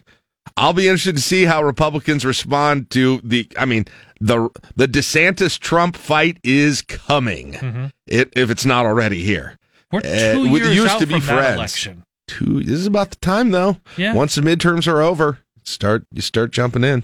I'll be interested to see how Republicans respond to the. I mean, the the DeSantis Trump fight is coming. Mm-hmm. It, if it's not already here. We're uh, two uh, years used out to be from friends. election. Two. This is about the time though. Yeah. Once the midterms are over, start you start jumping in.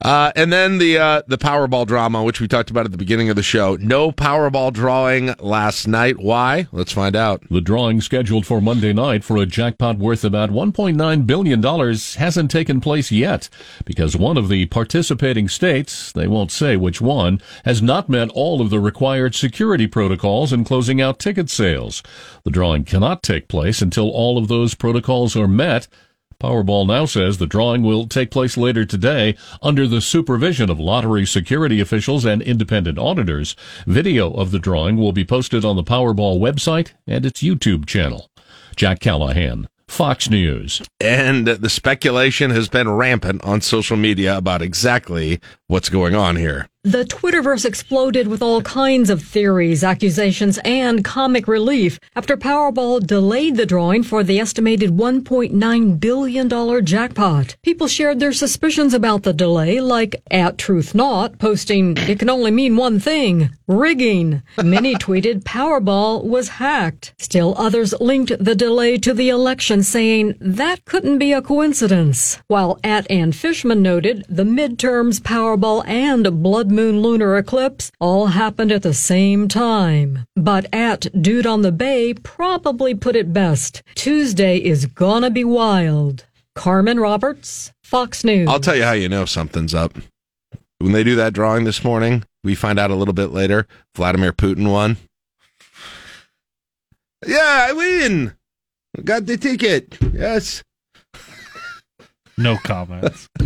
Uh, and then the uh, the Powerball drama, which we talked about at the beginning of the show. No Powerball drawing last night. Why? Let's find out. The drawing scheduled for Monday night for a jackpot worth about 1.9 billion dollars hasn't taken place yet because one of the participating states, they won't say which one, has not met all of the required security protocols in closing out ticket sales. The drawing cannot take place until all of those protocols are met. Powerball now says the drawing will take place later today under the supervision of lottery security officials and independent auditors. Video of the drawing will be posted on the Powerball website and its YouTube channel. Jack Callahan, Fox News. And the speculation has been rampant on social media about exactly what's going on here. The Twitterverse exploded with all kinds of theories, accusations, and comic relief after Powerball delayed the drawing for the estimated $1.9 billion jackpot. People shared their suspicions about the delay, like at Truth Not, posting, it can only mean one thing, rigging. Many tweeted Powerball was hacked. Still others linked the delay to the election, saying that couldn't be a coincidence. While at Ann Fishman noted, the midterms, Powerball, and Blood Moon lunar eclipse all happened at the same time. But at Dude on the Bay probably put it best. Tuesday is gonna be wild. Carmen Roberts, Fox News. I'll tell you how you know something's up. When they do that drawing this morning, we find out a little bit later Vladimir Putin won. Yeah, I win. Got the ticket. Yes. No comments.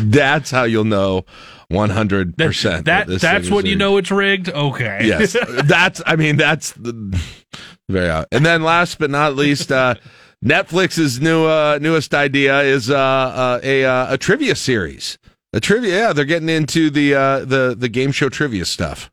that's how you'll know 100% that, that this that's when you know it's rigged okay yes that's i mean that's the very odd. and then last but not least uh netflix's new uh newest idea is uh, uh a uh, a trivia series. A trivia yeah they're getting into the uh the the game show trivia stuff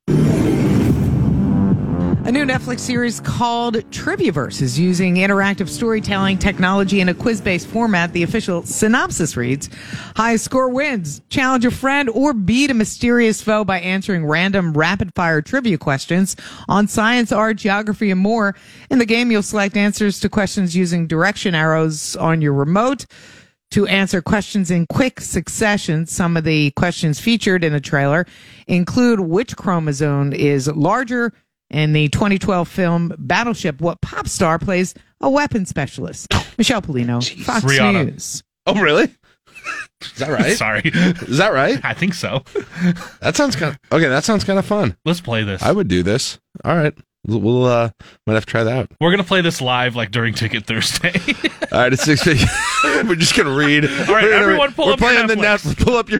A new Netflix series called Triviaverse is using interactive storytelling technology in a quiz based format. The official synopsis reads Highest score wins. Challenge a friend or beat a mysterious foe by answering random rapid fire trivia questions on science, art, geography, and more. In the game, you'll select answers to questions using direction arrows on your remote to answer questions in quick succession. Some of the questions featured in the trailer include which chromosome is larger in the 2012 film Battleship, what pop star plays a weapons specialist? Michelle Polino, Fox Rihanna. News. oh really? Is that right? Sorry. Is that right? I think so. That sounds kind of okay that sounds kind of fun. Let's play this. I would do this. All right. We'll, we'll uh might have to try that out. We're gonna play this live like during ticket thursday. All right it's six we're just gonna read. All right We're gonna everyone pull we're up your playing the Netflix. net pull up your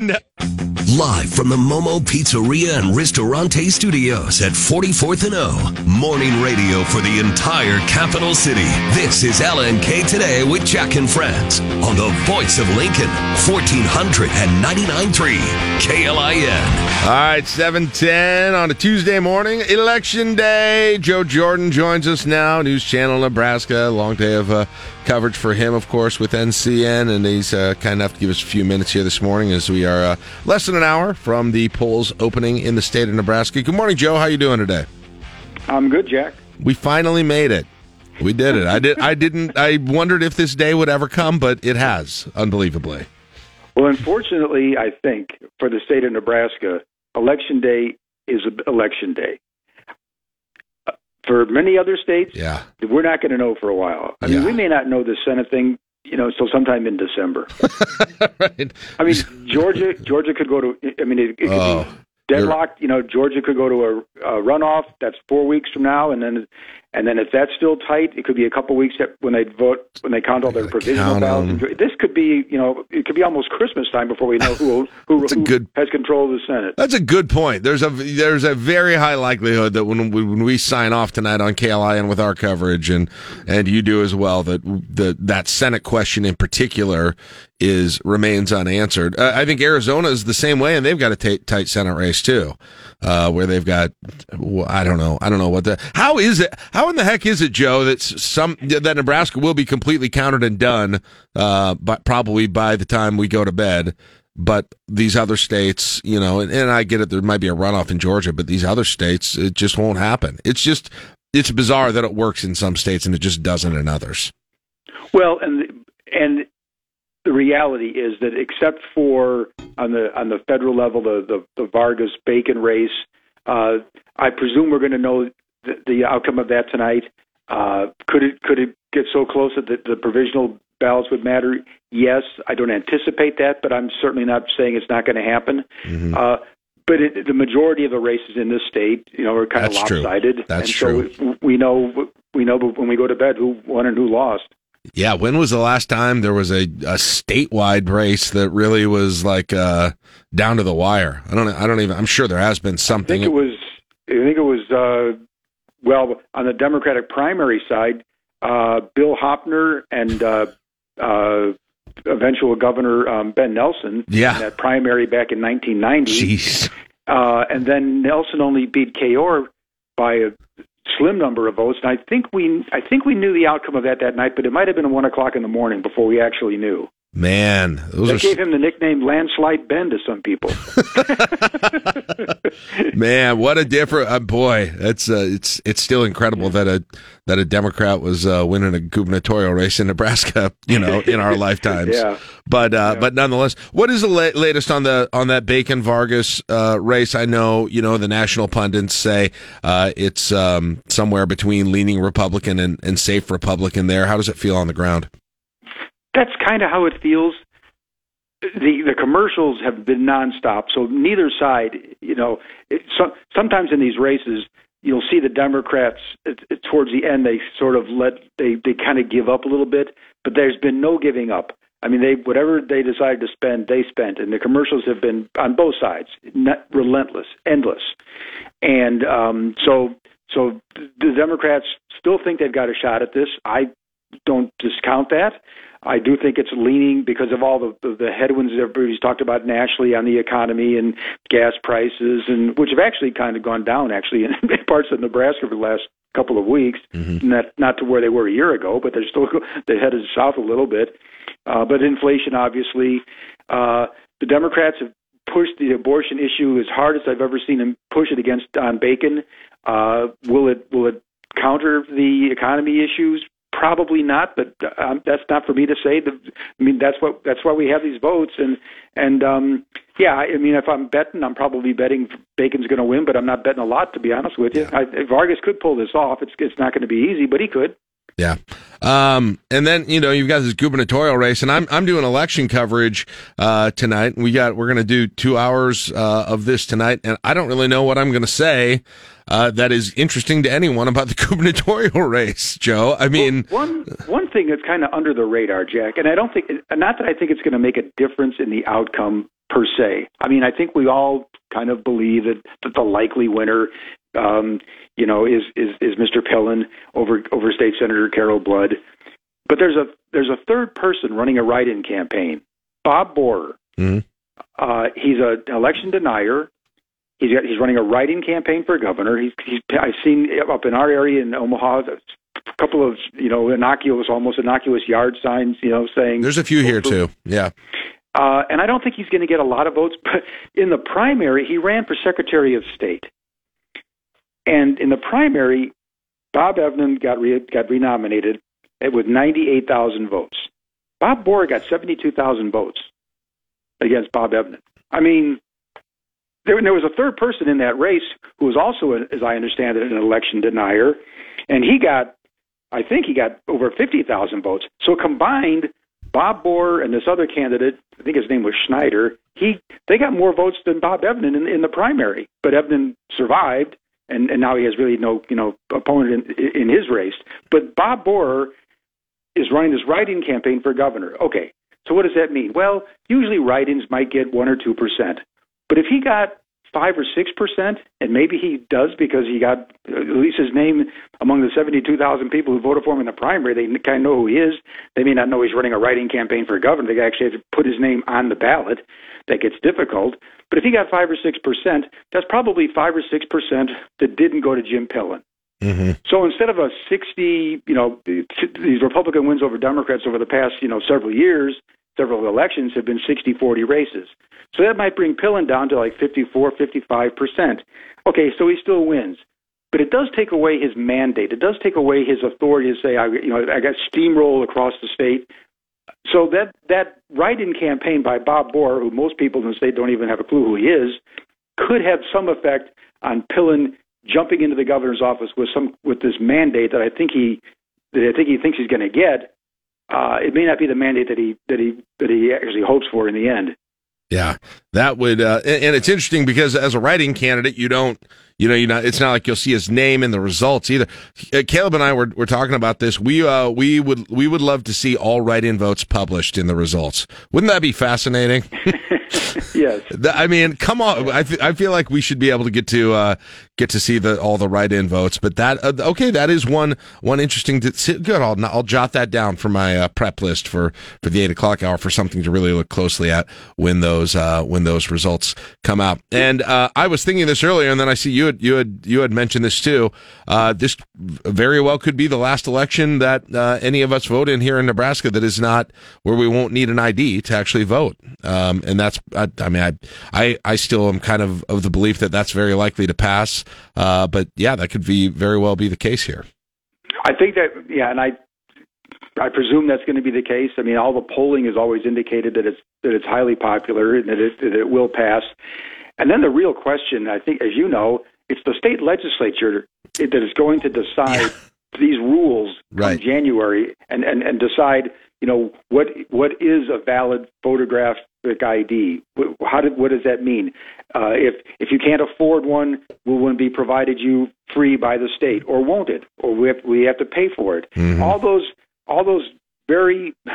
slash audio. Live from the Momo Pizzeria and Ristorante Studios at 44th and O. Morning radio for the entire capital city. This is LNK Today with Jack and Friends on the voice of Lincoln, 1499.3 KLIN. All right, 710 on a Tuesday morning, election day. Joe Jordan joins us now, News Channel Nebraska. Long day of uh, coverage for him, of course, with NCN, and he's uh, kind enough to give us a few minutes here this morning as we are uh, less than an hour from the polls opening in the state of Nebraska. Good morning, Joe. How you doing today? I'm good, Jack. We finally made it. We did it. I did. I didn't. I wondered if this day would ever come, but it has, unbelievably. Well, unfortunately, I think for the state of Nebraska, election day is election day. Uh, For many other states, yeah, we're not going to know for a while. I mean, Yeah. we may not know the Senate thing, you know, until sometime in December. right. I mean, Georgia, Georgia could go to. I mean, it, it could Oh, be deadlocked. You know, Georgia could go to a, a runoff. That's four weeks from now, and then, and then if that's still tight, it could be a couple weeks that- when they vote, when they count all their provisional ballots. This could be, you know, it could be almost Christmas time before we know who who, who has control of the Senate. That's a good point. There's a there's a very high likelihood that when we, when we sign off tonight on KLIN with our coverage and and you do as well that the that Senate question in particular is remains unanswered. Uh, I think Arizona is the same way, and they've got a tight Senate race too, uh, where they've got I don't know I don't know what the how is it how in the heck is it Joe that some that Nebraska will be completely counted and done, uh, but probably by the time we go to bed but these other states, you know, and, and I get it, there might be a runoff in Georgia, but these other states, it just won't happen. It's just, it's bizarre that it works in some states and it just doesn't in others. Well, and and the reality is that except for on the on the federal level, the the, the Vargas Bacon race, uh, I presume we're going to know the, the outcome of that tonight. Uh, could it could it get so close that the, the provisional ballots would matter? Yes, I don't anticipate that, but I'm certainly not saying it's not going to happen. Mm-hmm. Uh, but it, the majority of the races in this state, you know, are kind That's of true. lopsided. That's and true. So we, we know we know when we go to bed who won and who lost. Yeah, when was the last time there was a, a statewide race that really was like uh, down to the wire? I don't. I don't even. I'm sure there has been something. I think it was. I think it was. Uh, well, on the Democratic primary side, uh, Bill Hoppner and uh, uh, eventual Governor um, Ben Nelson. Yeah. In that primary back in 1990. Jeez. Uh, and then Nelson only beat Kay Orr by a slim number of votes. And I think we, I think we knew the outcome of that that night, but it might have been one o'clock in the morning before we actually knew. Man, those are gave him the nickname Landslide Ben to some people. man. What a different uh, boy. That's uh, it's it's still incredible that a that a Democrat was uh, winning a gubernatorial race in Nebraska. You know, in our lifetimes. Yeah. But uh, but nonetheless, what is the la- latest on the on that Bacon Vargas uh, race? I know you know the national pundits say uh, it's um, somewhere between leaning Republican and, and safe Republican. There, how does it feel on the ground? That's kind of how it feels. The the commercials have been nonstop, so neither side, you know, it, so, sometimes in these races you'll see the Democrats it, it, towards the end they sort of let they they kind of give up a little bit, but there's been no giving up. I mean, they whatever they decided to spend, they spent, and the commercials have been on both sides, not relentless, endless, and um, so so the Democrats still think they've got a shot at this. I don't discount that. I do think it's leaning because of all the, the, headwinds that everybody's talked about nationally on the economy and gas prices, and which have actually kind of gone down actually in parts of Nebraska for the last couple of weeks. Not not to where they were a year ago, but they're still they headed south a little bit. Uh, but inflation, obviously, uh, the Democrats have pushed the abortion issue as hard as I've ever seen them push it against Don Bacon. Uh, will it will it counter the economy issues? Probably not, but um, that's not for me to say. The, I mean, that's what that's why we have these votes, and and um, yeah, I mean, if I'm betting, I'm probably betting Bacon's going to win, but I'm not betting a lot, to be honest with you. I, Vargas could pull this off. It's it's not going to be easy, but he could. Yeah. Um, and then, you know, you've got this gubernatorial race and I'm, I'm doing election coverage, uh, tonight. We got, we're going to do two hours, uh, of this tonight. And I don't really know what I'm going to say, uh, that is interesting to anyone about the gubernatorial race, Joe. I mean, one one thing that's kind of under the radar, Jack, and I don't think, not that I think it's going to make a difference in the outcome per se. I mean, I think we all kind of believe that, that the likely winner, um, you know, is is is Mr. Pillen over over State Senator Carol Blood. But there's a there's a third person running a write-in campaign, Bob Borer. Mhm. Uh, he's a- an election denier. He's got, he's running a write-in campaign for governor. He's, he's I've seen up in our area in Omaha a couple of you know innocuous, almost innocuous yard signs, you know, saying there's a few here too. Yeah. uh, and I don't think he's going to get a lot of votes. But in the primary, he ran for Secretary of State, and in the primary, Bob Evnen got re- got renominated with 98,000 votes. Bob Borer got 72,000 votes against Bob Evnen. I mean, there, there was a third person in that race who was also, as I understand it, an election denier, and he got, I think he got over 50,000 votes. So combined, Bob Borer and this other candidate, I think his name was Schneider, he they got more votes than Bob Evnen in, in the primary, but Evnen survived, and, and now he has really no you know opponent in, in his race. But Bob Borer is running this write-in campaign for governor. Okay, so what does that mean? Well, usually write-ins might get one or two percent, but if he got five or six percent, and maybe he does because he got at least his name among the seventy-two thousand people who voted for him in the primary. They kind of know who he is. They may not know he's running a writing campaign for governor. They actually have to put his name on the ballot. That gets difficult. But if he got five or six percent, that's probably five or six percent that didn't go to Jim Pillen. Mm-hmm. So instead of a 60, you know, these Republican wins over Democrats over the past, you know, several years, several elections have been 60-40 races. So that might bring Pillen down to like 54, 55%. Okay, so he still wins. But it does take away his mandate. It does take away his authority to say, I, you know, I got steamroll across the state. So that that write-in campaign by Bob Borer, who most people in the state don't even have a clue who he is, could have some effect on Pillen jumping into the governor's office with some with this mandate that I think he that I think he thinks he's going to get, uh, it may not be the mandate that he that he that he actually hopes for in the end. Yeah, that would, uh, and, it's interesting because as a writing candidate, you don't, you know, you know, it's not like you'll see his name in the results either. Uh, Caleb and I were, were talking about this. We, uh, we would, we would love to see all write-in votes published in the results. Wouldn't that be fascinating? yes. I mean, come on. I, th- I feel like we should be able to get to uh, get to see the all the write-in votes. But that uh, okay, that is one one interesting. To, good, I'll I'll jot that down for my uh, prep list for for the eight o'clock hour for something to really look closely at when those uh, when those results come out. And uh, I was thinking this earlier, and then I see you had you had you had mentioned this too. Uh, this very well could be the last election that uh, any of us vote in here in Nebraska that is not where we won't need an ID to actually vote. Um, and that's I, I mean I, I I still am kind of of the belief that that's very likely to pass. Uh, but yeah, that could be very well be the case here. I think that yeah, and I I presume that's going to be the case. I mean, all the polling has always indicated that it's that it's highly popular and that it that it will pass. And then the real question, I think, as you know, it's the state legislature that is going to decide yeah. these rules right. in January and, and, and decide, you know, what what is a valid photographic ID? How did, what does that mean? Uh, if if you can't afford one, will one be provided you free by the state, or won't it? Or we have, we have to pay for it? Mm-hmm. All those all those very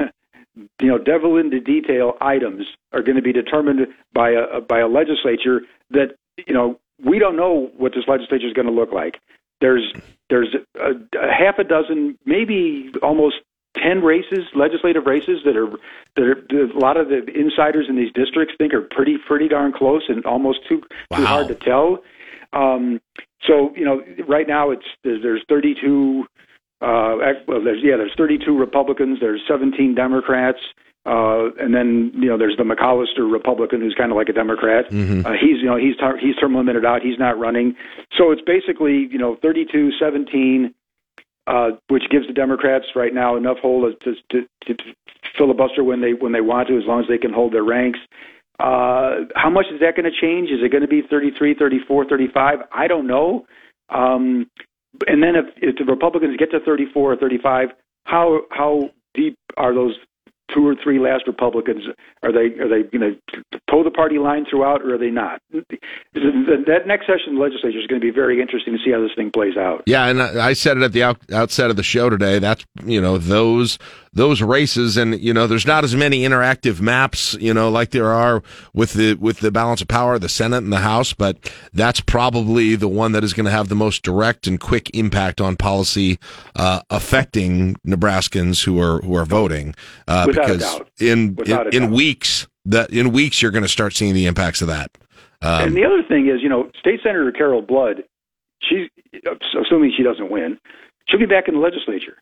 you know devil in the detail items are going to be determined by a by a legislature that you know we don't know what this legislature is going to look like. There's there's a, a half a dozen, maybe almost ten races, legislative races that are that are a lot of the insiders in these districts think are pretty pretty darn close and almost too wow. too hard to tell. Um, so you know, right now it's there's, there's 32. Uh, well, there's yeah, there's 32 Republicans. There's 17 Democrats. Uh, and then you know there's the McCollister Republican who's kind of like a Democrat. Mm-hmm. Uh, he's you know he's tar- he's term limited out. He's not running. So it's basically you know 32 17, uh, which gives the Democrats right now enough hold to, to, to, to filibuster when they when they want to, as long as they can hold their ranks. Uh, how much is that going to change? Is it going to be 33, 34, 35? I don't know. Um, and then if, if the Republicans get to 34 or 35, how how deep are those two or three last Republicans are they are they going to toe the party line throughout, or are they not? That next session of the legislature is going to be very interesting to see how this thing plays out. Yeah, and I said it at the out, outset of the show today. That's you know those those races, and you know there's not as many interactive maps, you know, like there are with the with the balance of power, the Senate and the House. But that's probably the one that is going to have the most direct and quick impact on policy uh, affecting Nebraskans who are who are voting. Uh, Without because a doubt. in Without in, in weeks that in weeks you're going to start seeing the impacts of that. Um, and the other thing is, you know, State Senator Carol Blood, she's assuming she doesn't win, she'll be back in the legislature.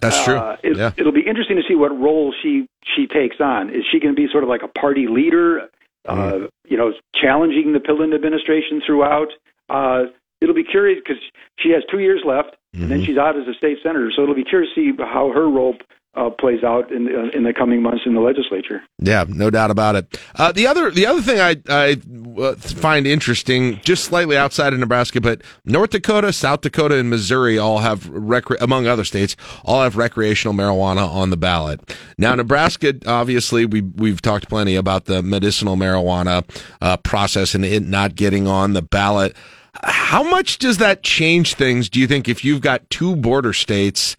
That's true. Uh, it, yeah. It'll be interesting to see what role she she takes on. Is she going to be sort of like a party leader, uh, Mm-hmm. you know, challenging the Pillen administration throughout? Uh, it'll be curious because she has two years left, and Mm-hmm. then she's out as a state senator. So it'll be curious to see how her role uh, plays out in uh, in the coming months in the legislature. Yeah, no doubt about it. Uh, the other the other thing I I uh, find interesting, just slightly outside of Nebraska, but North Dakota, South Dakota, and Missouri all have recre- among other states all have recreational marijuana on the ballot. Now, Nebraska, obviously, we we've talked plenty about the medicinal marijuana uh, process and it not getting on the ballot. How much does that change things? Do you think if you've got two border states?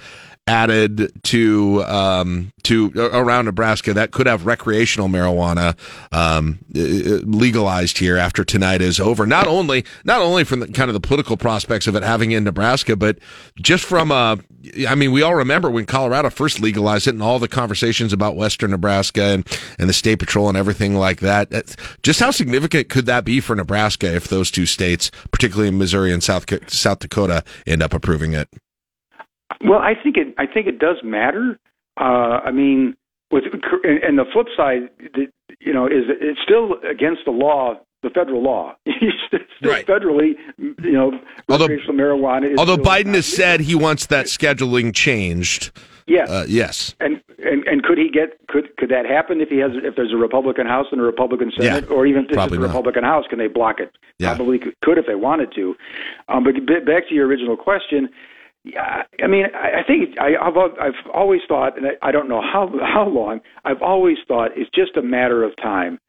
Added to um, to around Nebraska that could have recreational marijuana um, legalized here after tonight is over. Not only not only from the kind of the political prospects of it having in Nebraska, but just from uh, I mean, we all remember when Colorado first legalized it and all the conversations about Western Nebraska and, and the state patrol and everything like that. Just how significant could that be for Nebraska if those two states, particularly Missouri and South South Dakota, end up approving it? Well, I think it. I think it does matter. Uh, I mean, with and the flip side, you know, is it's still against the law the federal law. still Right. federally, you know, Although- recreational marijuana. Is Although Biden has said he wants that scheduling changed. Yes. Uh, yes. And, and and could he get could could that happen if he has if there's a Republican House and a Republican Senate, Yeah, or even if it's a not. Republican House, can they block it? Yeah. Probably could, could if they wanted to. Um, but back to your original question, yeah, I mean, I, think I, I've I've always thought, and I, I don't know how how long. I've always thought it's just a matter of time.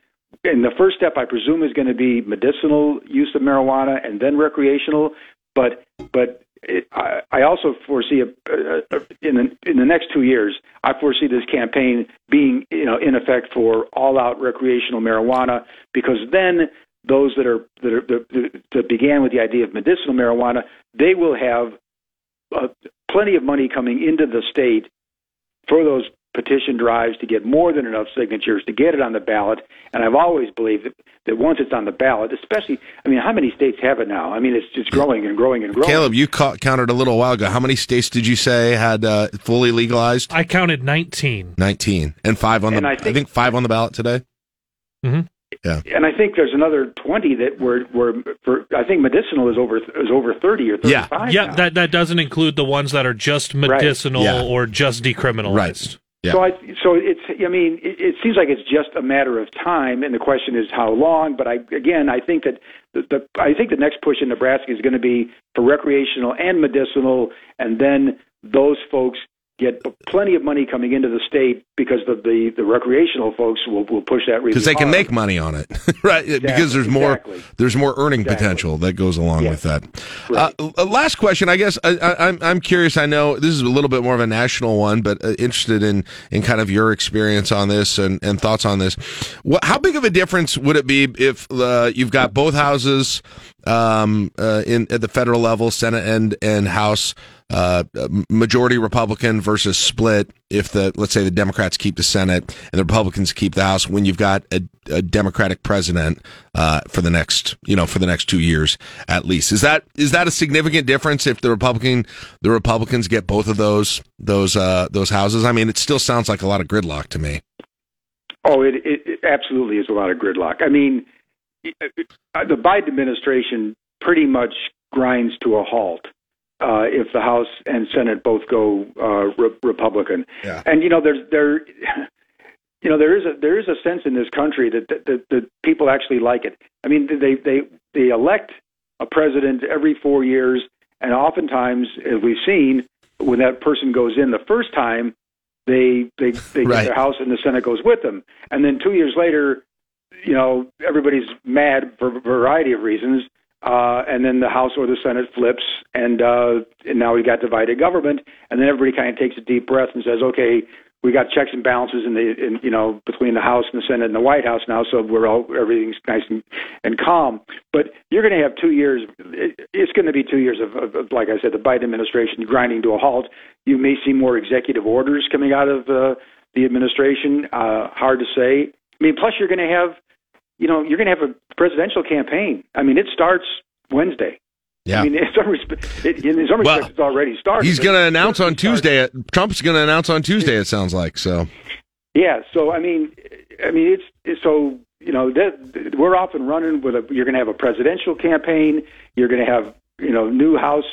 And the first step, I presume, is going to be medicinal use of marijuana, and then recreational. But but it, I, I also foresee a, a, a, in the in the next two years, I foresee this campaign being you know in effect for all out recreational marijuana because then those that are that are that, that began with the idea of medicinal marijuana, they will have uh, plenty of money coming into the state for those petition drives to get more than enough signatures to get it on the ballot. And I've always believed that, that once it's on the ballot, especially, I mean, how many states have it now? I mean, it's just growing and growing and growing. Caleb, you ca- counted a little while ago. How many states did you say had uh, fully legalized? I counted 19. 19. And five on the, And I I think- think, five on the ballot today. Mm-hmm. Yeah. and I think there's another 20 that were were for I think medicinal is over is over 30 or 35 yeah, now. that that doesn't include the ones that are just medicinal Yeah. or just decriminalized. Yeah. So I so it's I mean it, it seems like it's just a matter of time, and the question is how long. But I again I think that the, the I think the next push in Nebraska is going to be for recreational and medicinal, and then those folks get plenty of money coming into the state because the the, the recreational folks will will push that Because they can hard. make money on it, right? because there's more exactly. there's more earning potential that goes along with that. Uh, uh, last question, I guess I, I, I'm I'm curious. I know this is a little bit more of a national one, but uh, interested in in kind of your experience on this and, and thoughts on this. What, how big of a difference would it be if uh, you've got both houses um, uh, in at the federal level, Senate and and House? Uh, majority Republican versus split. If the let's say the Democrats keep the Senate and the Republicans keep the House, when you've got a, a Democratic president uh, for the next you know for the next two years at least, is that is that a significant difference if the Republican the Republicans get both of those those uh, those houses? I mean, it still sounds like a lot of gridlock to me. Oh, it, it, it absolutely is a lot of gridlock. I mean, uh, the Biden administration pretty much grinds to a halt uh, if the House and Senate both go uh, re- Republican. Yeah. And you know, there's there, you know, there is a there is a sense in this country that that, that, that people actually like it. I mean, they they they elect a president every four years, and oftentimes, as we've seen, when that person goes in the first time, they they they Right. get their House and the Senate goes with them, and then two years later, you know, everybody's mad for a variety of reasons. Uh, and then the House or the Senate flips, and uh, and now we've got divided government, and then everybody kind of takes a deep breath and says, "Okay, we got checks and balances in the in, you know between the House and the Senate and the White House now, so we're all everything's nice and, and calm." But you're going to have two years. It, it's going to be two years of, of, of, like I said, the Biden administration grinding to a halt. You may see more executive orders coming out of uh, the administration. Uh, hard to say. I mean, plus you're going to have you know, you're going to have a presidential campaign. I mean, it starts Wednesday. Yeah. I mean, in some respects, it, in some Well, respects it's already started. He's going to announce on Tuesday. Trump's going to announce on Tuesday. It sounds like so. Yeah. So I mean, I mean, it's, it's so you know that we're off and running with a. You're going to have a presidential campaign. You're going to have you know new House,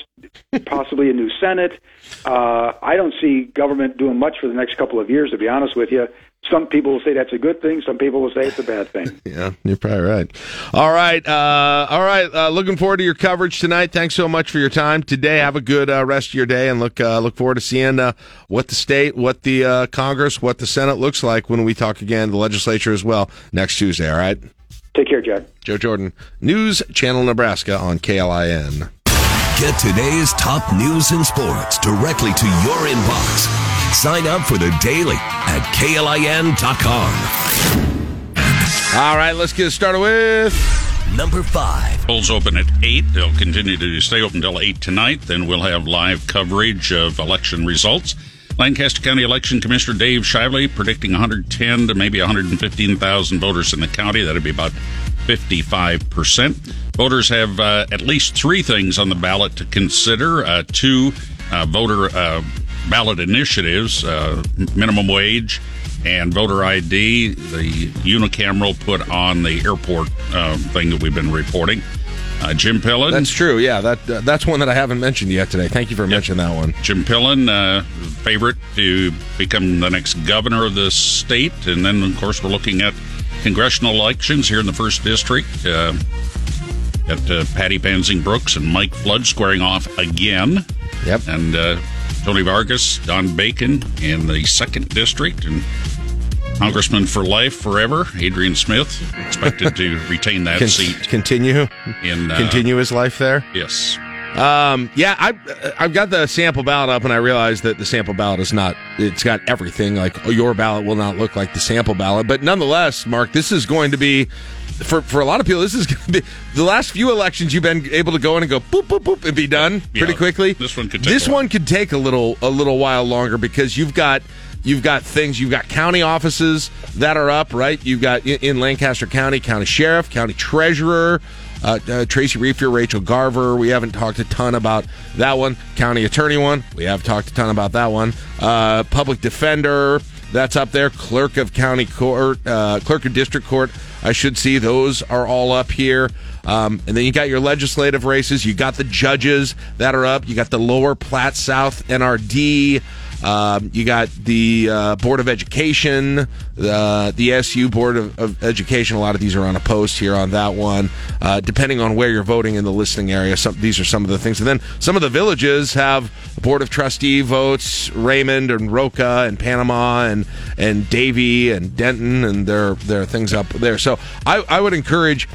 possibly a new Senate. Uh, I don't see government doing much for the next couple of years. To be honest with you, some people will say that's a good thing. Some people will say it's a bad thing. Yeah, you're probably right. All right, uh, all right. Uh, looking forward to your coverage tonight. Thanks so much for your time today. Have a good uh, rest of your day, and look uh, look forward to seeing uh, what the state, what the uh, Congress, what the Senate looks like when we talk again. The legislature as well next Tuesday. All right. Take care, Jack. Joe Jordan, News Channel Nebraska on KLIN. Get today's top news and sports directly to your inbox. Sign up for the daily at KLIN.com. All right, let's get started with number five. Polls open at 8. They'll continue to stay open until 8 tonight. Then we'll have live coverage of election results. Lancaster County Election Commissioner Dave Shively predicting 110 to maybe 115,000 voters in the county. That'd be about 55%. Voters have uh, at least three things on the ballot to consider uh, two uh, voter uh, ballot initiatives uh, minimum wage and voter ID. The unicameral put on the airport uh, thing that we've been reporting. Uh, Jim Pillen. That's true. Yeah, that uh, that's one that I haven't mentioned yet today. Thank you for mentioning that one. Jim Pillen, uh, favorite to become the next governor of the state, and then of course we're looking at congressional elections here in the first district. Uh, got uh, Patty Pansing Brooks and Mike Flood squaring off again. Yep. And uh, Tony Vargas, Don Bacon in the second district, and Congressman for life forever, Adrian Smith, expected to retain that Con- seat. Continue. In uh, Continue his life there. Yes. Um, yeah, I, I've got the sample ballot up, and I realized that the sample ballot is not. It's got everything. Like oh, your ballot will not look like the sample ballot, but nonetheless, Mark, this is going to be for for a lot of people. This is going to be the last few elections you've been able to go in and go boop boop boop and be done pretty Yeah, quickly. this one could take this a one could take a little a little while longer because you've got. You've got things. You've got county offices that are up, right? You've got in, in Lancaster County, county sheriff, county treasurer, uh, uh, Tracy Refior, Rachel Garver. We haven't talked a ton about that one. County attorney one. We have talked a ton about that one. Uh, public defender. That's up there. Clerk of county court, uh, clerk of district court. I should see those are all up here. Um, and then you got your legislative races. You got the judges that are up. You got the Lower Platte South NRD. Um, you got the uh, Board of Education, the the ESU Board of, of Education. A lot of these are on a post here on that one. Uh, depending on where you're voting in the listing area, some, these are some of the things. And then some of the villages have Board of Trustee votes, Raymond and Roca and Panama and and Davey and Denton, and there there are things up there. So I, I would encourage.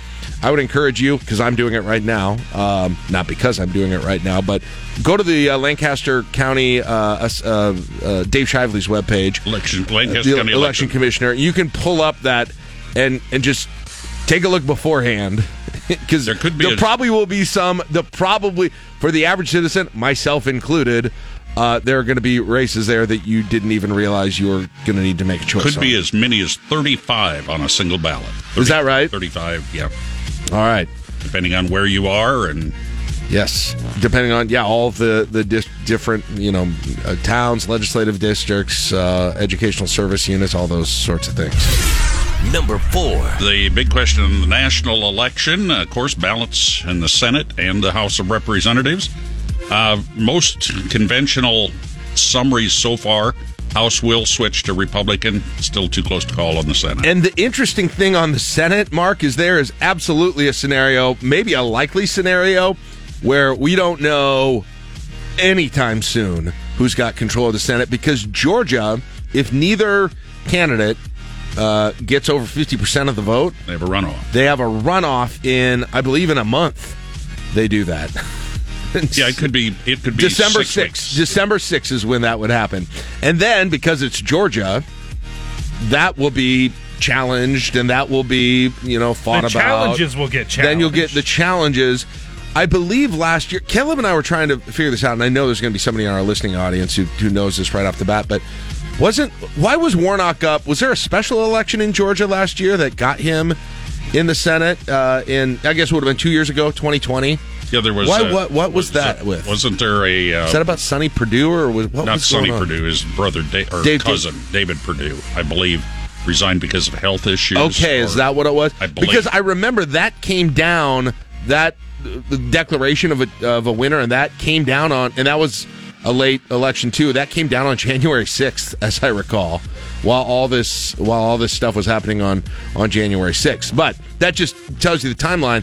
I would encourage you because I'm doing it right now. Um, not because I'm doing it right now, but go to the uh, Lancaster County uh, uh, uh, Dave Shively's webpage, election Lancaster the County election election. commissioner. You can pull up that and and just take a look beforehand because there could be there a- probably will be some. The probably for the average citizen, myself included. Uh, there are going to be races there that you didn't even realize you were going to need to make a choice. Could be as many as 35 on a single ballot. Is that right? 35, yeah. All right. Depending on where you are and Yes, depending on yeah, all of the the dis- different you know uh, towns, legislative districts, uh, educational service units, all those sorts of things. Number four. The big question in the national election, of course, ballots in the Senate and the House of Representatives. Uh, most conventional summaries so far House will switch to Republican. Still too close to call on the Senate. And the interesting thing on the Senate, Mark, is there is absolutely a scenario, maybe a likely scenario, where we don't know anytime soon who's got control of the Senate because Georgia, if neither candidate uh, gets over 50% of the vote, they have a runoff. They have a runoff in, I believe, in a month. They do that. yeah, it could be. It could be December six 6th. December 6th is when that would happen. And then because it's Georgia, that will be challenged and that will be, you know, fought The about. challenges will get challenged. Then you'll get the challenges. I believe last year, Caleb and I were trying to figure this out, and I know there's going to be somebody in our listening audience who, who knows this right off the bat, but wasn't why was Warnock up? Was there a special election in Georgia last year that got him in the Senate? Uh, in I guess it would have been two years ago, 2020. Yeah, there was. Why, uh, what what was, that with? Wasn't there a? Uh, Is that about Sonny Perdue or was what not was Sonny? Perdue, his brother da- or Dave- cousin David Perdue, I believe, resigned because of health issues. Okay, is that what it was? I believe. Because I remember that came down that the declaration of a of a winner, and that came down on, and that was a late election too. That came down on January sixth, as I recall. While all this while all this stuff was happening on on January sixth, but that just tells you the timeline.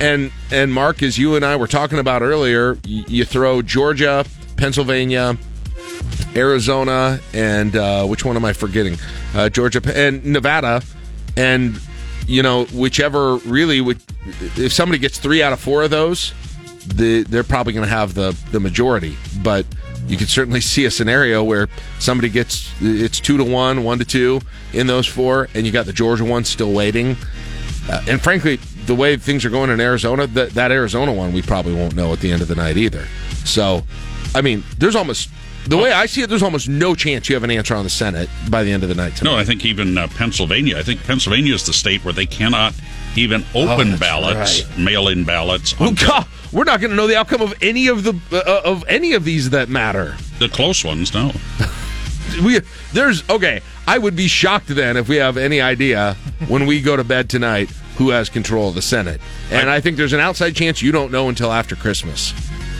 And and Mark, as you and I were talking about earlier, you throw Georgia, Pennsylvania, Arizona, and uh, which one am I forgetting? Uh, Georgia and Nevada, and you know whichever really. If somebody gets three out of four of those, the, they're probably going to have the the majority. But you could certainly see a scenario where somebody gets it's two to one, one to two in those four, and you got the Georgia one still waiting. Uh, and frankly, the way things are going in Arizona, that that Arizona one we probably won't know at the end of the night either. So, I mean, there's almost the way I see it, there's almost no chance you have an answer on the Senate by the end of the night tonight. No, I think even uh, Pennsylvania. I think Pennsylvania is the state where they cannot even open Oh, ballots, right. mail-in ballots. Well, God, we're not going to know the outcome of any of the uh, of any of these that matter. the close ones. No, We there's okay. I would be shocked then if we have any idea when we go to bed tonight who has control of the Senate. And I think there's an outside chance you don't know until after Christmas.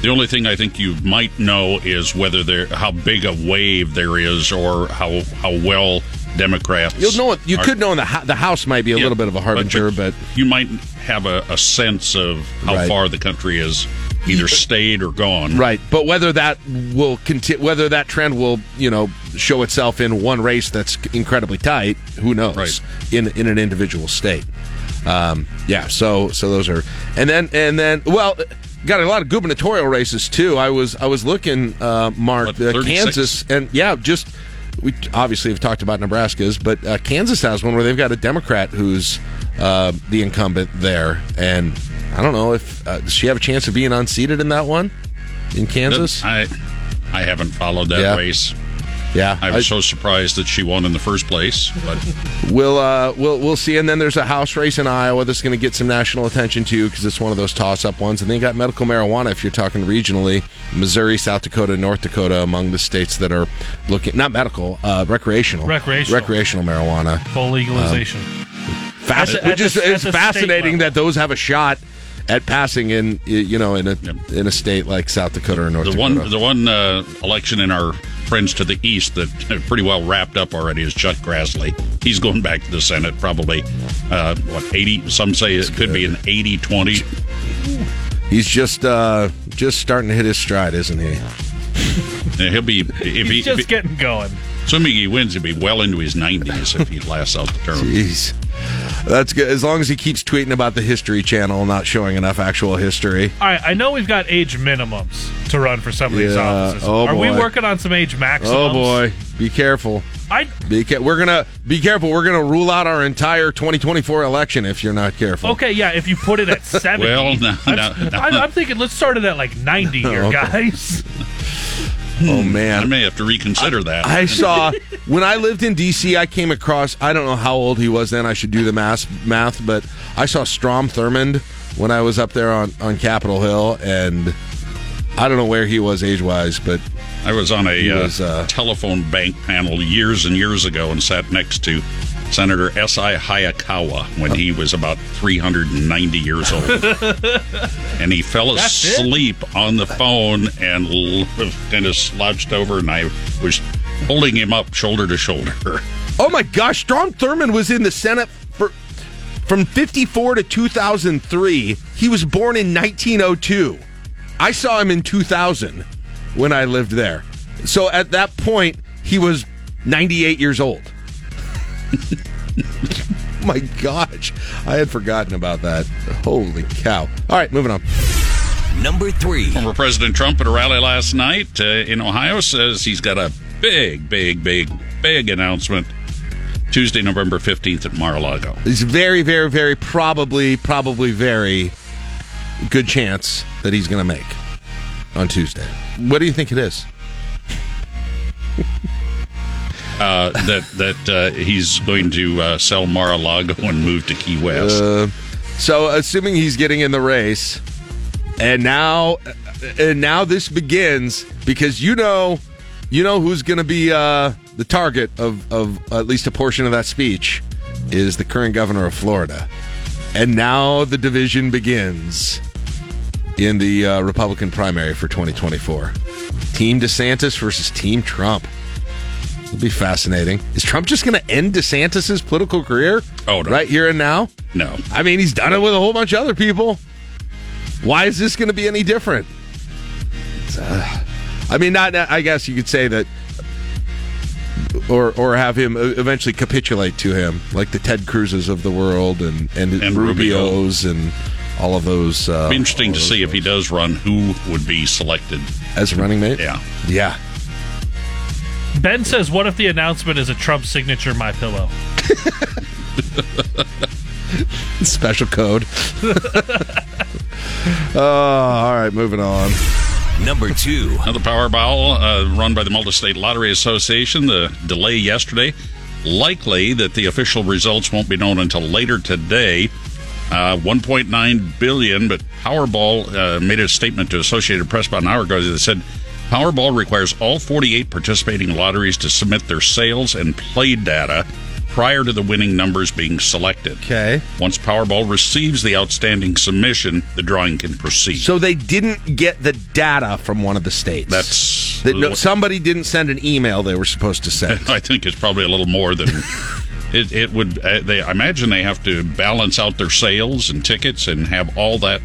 The only thing I think you might know is whether there how big a wave there is, or how how well Democrats. You'll know it. You are- could know in the the House might be a Yeah, little bit of a harbinger, but, you might have a, a sense of how Right. far the country is either stayed or gone. right. But whether that will continue, whether that trend will you know show itself in one race that's incredibly tight, who knows? Right. In in an individual state. Um, yeah. So so those are and then and then well. Got a lot of gubernatorial races too. I was I was looking, uh, Mark, uh, Kansas, and yeah, just we obviously have talked about Nebraska's, but uh, Kansas has one where they've got a Democrat who's uh, the incumbent there, and I don't know if uh, does she have a chance of being unseated in that one in Kansas. I I haven't followed that Yeah. race. Yeah, I was so surprised that she won in the first place. But We'll uh, we'll we'll see, and then there's a House race in Iowa that's going to get some national attention too, because it's one of those toss-up ones. And then you got medical marijuana if you're talking regionally, Missouri, South Dakota, North Dakota, among the states that are looking not medical, uh, recreational, Recreational. recreational marijuana, Full legalization. Fasc- At the- which at is the- it's fascinating that those have a shot at passing in you know in a in a state like South Dakota or North the Dakota. one the one uh, election in our friends to the east that pretty well wrapped up already is Chuck Grassley. He's going back to the Senate probably uh, what 80 some say it could be an 80-20. He's just uh, just starting to hit his stride, isn't he? And he'll be if he He's just if he, getting going. assuming he wins he'll be well into his 90s if he lasts out the term. Jeez. That's good. As long as he keeps tweeting about the History Channel, not showing enough actual history. All right, I know we've got age minimums to run for some of these Yeah. offices. Oh, Are we boy. working on some age maximums? Oh boy, be careful. I Be ca- we're gonna be careful. We're gonna rule out our entire 2024 election if you're not careful. okay, yeah. If you put it at seventy, Well, no, I'm, no, no. I'm, I'm thinking let's start it at like ninety here, Okay. Guys. Oh man, I may have to reconsider that. I saw when I lived in DC. I came across. I don't know how old he was then. I should do the math, math, but I saw Strom Thurmond when I was up there on on Capitol Hill, and I don't know where he was age wise, but I was on a He uh, uh, telephone bank panel years and years ago and sat next to Senator S.I. Hayakawa when he was about 390 years old. and he fell That's it? asleep on the phone and kind of slouched over, and I was holding him up shoulder to shoulder. Oh my gosh, Strom Thurmond was in the Senate for from 54 to 2003. He was born in 1902. I saw him in 2000 when I lived there. So at that point, he was 98 years old. my gosh, I had forgotten about that. Holy cow. All right, moving on. Number three. Former President Trump at a rally last night uh, in Ohio says he's got a big, big, big, big announcement Tuesday, November 15th at Mar-a-Lago. There's very, very, very probably, probably very good chance that he's going to make on Tuesday. What do you think it is? uh, that that uh, he's going to uh, sell Mar-a-Lago and move to Key West. Uh, so, assuming he's getting in the race, and now, and now this begins because you know, you know who's going to be uh, the target of of at least a portion of that speech is the current governor of Florida, and now the division begins in the Republican primary for 2024. Team DeSantis versus Team Trump. It'll be fascinating. Is Trump just going to end DeSantis's political career? Oh, no. right here and now. no, I mean, he's done it with a whole bunch of other people. Why is this going to be any different? Uh, I mean, not. I guess you could say that, or or have him eventually capitulate to him, like the Ted Cruzes of the world and and, And Rubio. Rubios and all of those. Uh, interesting to those see if he does run, who would be selected. as a running mate. Yeah, Yeah. Ben says, "What if the announcement is a Trump signature, my pillow?" Special code. oh, all right, moving on. Number two. Another Powerball uh, run by the Multi-State Lottery Association. The delay yesterday, likely that the official results won't be known until later today. Uh, 1.9 billion, but Powerball uh, made a statement to Associated Press about an hour ago that said Powerball requires all 48 participating lotteries to submit their sales and play data prior to the winning numbers being selected. Okay. Once Powerball receives the outstanding submission, the drawing can proceed. So they didn't get the data from one of the states. That's that no, somebody didn't send an email they were supposed to send. I think it's probably a little more than it, it would. Uh, they, I imagine they have to balance out their sales and tickets and have all that,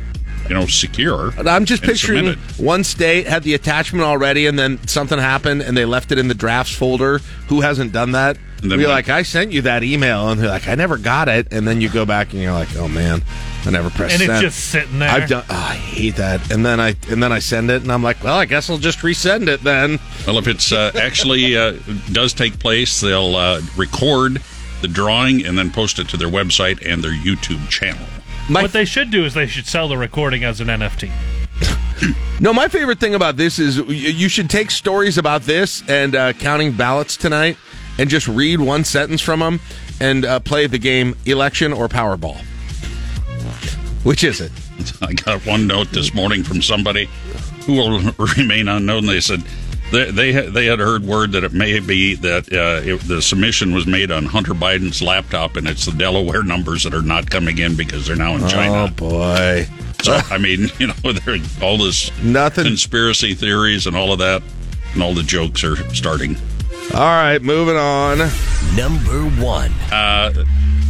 you know, secure. I'm just picturing submitted. one state had the attachment already, and then something happened, and they left it in the drafts folder. Who hasn't done that? And then You're when- like, I sent you that email, and they're like, I never got it. And then you go back and you're like, oh man, I never pressed And it's send. just sitting there. I've done. Oh, I hate that. And then I and then I send it, and I'm like, well, I guess I'll just resend it then. Well, if it's uh, actually uh, does take place, they'll uh, record the drawing and then post it to their website and their YouTube channel. What they should do is they should sell the recording as an NFT. No, my favorite thing about this is you should take stories about this and uh, counting ballots tonight, and just read one sentence from them and uh, play the game election or Powerball. Which is it? I got one note this morning from somebody who will remain unknown. They said they they had, they had heard word that it may be that uh, it, the submission was made on Hunter Biden's laptop, and it's the Delaware numbers that are not coming in because they're now in China. Oh boy! So I mean, you know, there all this nothing conspiracy theories and all of that, and all the jokes are starting. All right, moving on. Number one. Uh,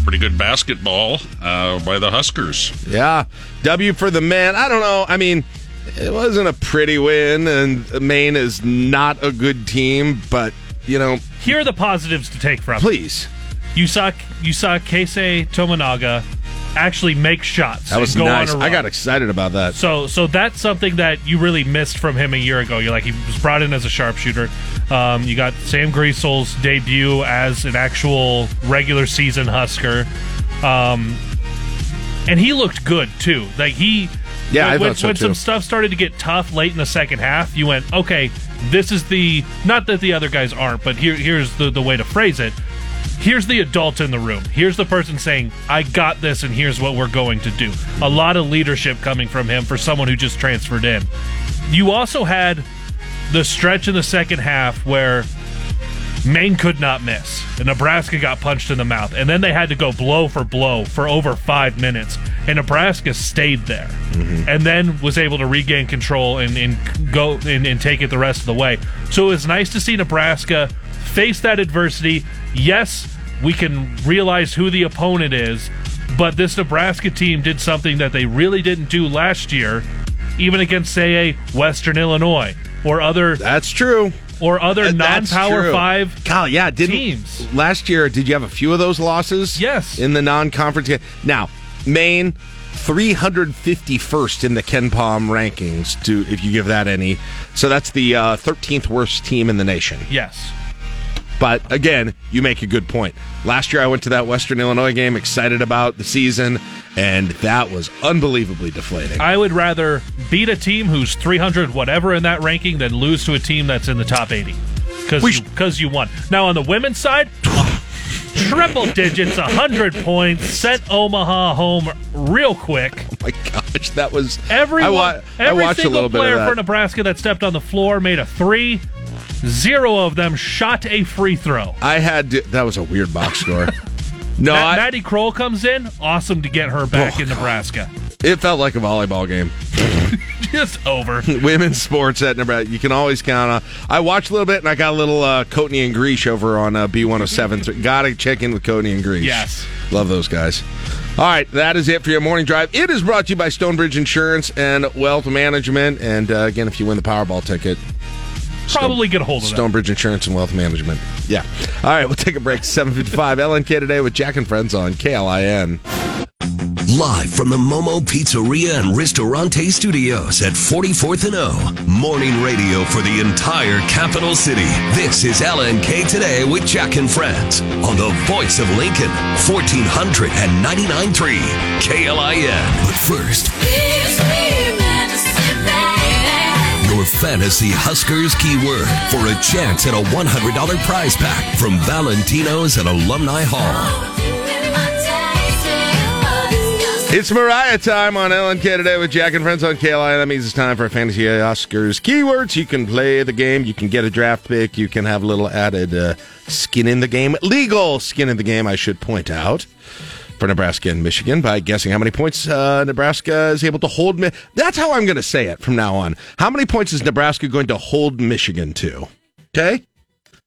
pretty good basketball uh, by the Huskers. Yeah, W for the men. I don't know. I mean, it wasn't a pretty win, and Maine is not a good team, but you know, Here are the positives to take from. it. Please. You saw you saw Keisei Tominaga actually make shots. that was and go nice. On a I got excited about that. So so that's something that you really missed from him a year ago. You're like he was brought in as a sharpshooter. Um, you got Sam Griesel's debut as an actual regular season Husker, um, and he looked good too. Like he, Yeah, I when, when, so, when too. some stuff started to get tough late in the second half, you went, okay, this is the not that the other guys aren't, but here here's the the way to phrase it. Here's the adult in the room. Here's the person saying, I got this, and here's what we're going to do. A lot of leadership coming from him for someone who just transferred in. You also had the stretch in the second half where Maine could not miss, and Nebraska got punched in the mouth, and then they had to go blow for blow for over five minutes, and Nebraska stayed there, mm-hmm. and then was able to regain control and, and go and, and take it the rest of the way. So it was nice to see Nebraska face that adversity. Yes, we can realize who the opponent is, but this Nebraska team did something that they really didn't do last year, even against say a Western Illinois or other. That's true. Or other that's non-power true. five Kyle, yeah, didn't teams. last year? Did you have a few of those losses? Yes, in the non-conference. game? Now, Maine, three hundred fifty-first in the KenPom rankings. To if you give that any, so that's the uh, thirteenth worst team in the nation. Yes. But again, you make a good point. Last year, I went to that Western Illinois game, excited about the season, and that was unbelievably deflating. I would rather beat a team who's 300 whatever in that ranking than lose to a team that's in the top 80 because because you won. Now on the women's side, triple digits, 100 points, sent Omaha home real quick. Oh my gosh, that was Everyone, I, wa- I every watched a single little bit player of that. for Nebraska that stepped on the floor made a three. Zero of them shot a free throw. I had to, that was a weird box score. no, Matt- I, Maddie Krull comes in. Awesome to get her back in Nebraska. it felt like a volleyball game. Just over. Women's sports at Nebraska. You can always count on. I watched a little bit, and I got a little uh, Courtney and Grease over on uh, B107. Got to check in with Courtney and Grease. Yes. Love those guys. All right, that is it for your morning drive. It is brought to you by Stonebridge Insurance and Wealth Management. And uh, again, if you win the Powerball ticket, Probably get a hold of that. Stonebridge Insurance and Wealth Management. Yeah. All right, we'll take a break. 755 LNK today with Jack and Friends on KLIN. Live from the Momo Pizzeria and Ristorante Studios at 44th and O. Morning radio for the entire capital city. This is LNK Today with Jack and Friends on the voice of Lincoln, 1499.3 KLIN. But first, your fantasy Huskers keyword for a chance at a $100 prize pack from Valentino's at Alumni Hall. It's Mariah time on LNK today with Jack and Friends on KLI. That means it's time for Fantasy Huskers keywords. You can play the game. You can get a draft pick. You can have a little added uh, skin in the game. Legal skin in the game, I should point out, for Nebraska and Michigan by guessing how many points uh, Nebraska is able to hold. Mi- That's how I'm going to say it from now on. How many points is Nebraska going to hold Michigan to? Okay.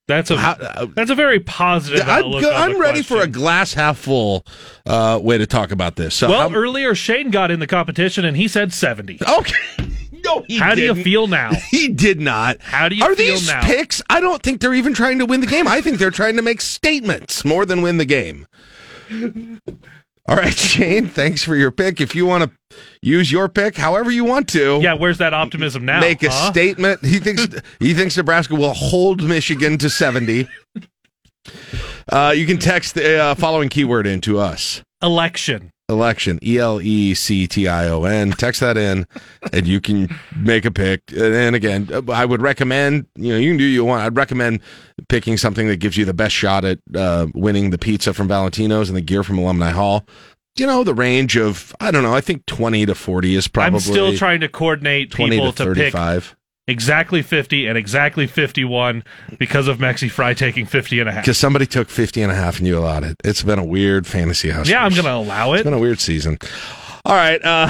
That's a that's a very positive I'm, outlook. go- on the I'm ready for a glass half full uh, way to talk about this. So well, how- earlier Shane got in the competition and he said seventy. Okay. No, he How do didn't. you feel now? He did not. How do you Are feel these now? picks? I don't think they're even trying to win the game. I think they're trying to make statements more than win the game. All right, Shane, thanks for your pick. If you want to use your pick however you want to. Yeah, where's that optimism now? Make a huh? statement. He thinks he thinks Nebraska will hold Michigan to 70. Uh, you can text the uh, following keyword into us. Election. Election. E L E C T I O N. Text that in, and you can make a pick. And again, I would recommend, you know, you can do what you want. I'd recommend picking something that gives you the best shot at uh, winning the pizza from Valentino's and the gear from Alumni Hall. You know, the range of, I don't know, I think 20 to 40 is probably. I'm still trying to coordinate 20 people to to, pick 35. Exactly 50 and exactly 51 because of Mexi Fry taking 50 and a half. Because somebody took 50 and a half and you allowed it. It's been a weird fantasy house. Yeah, I'm going to allow it. It's been a weird season. All right. Uh,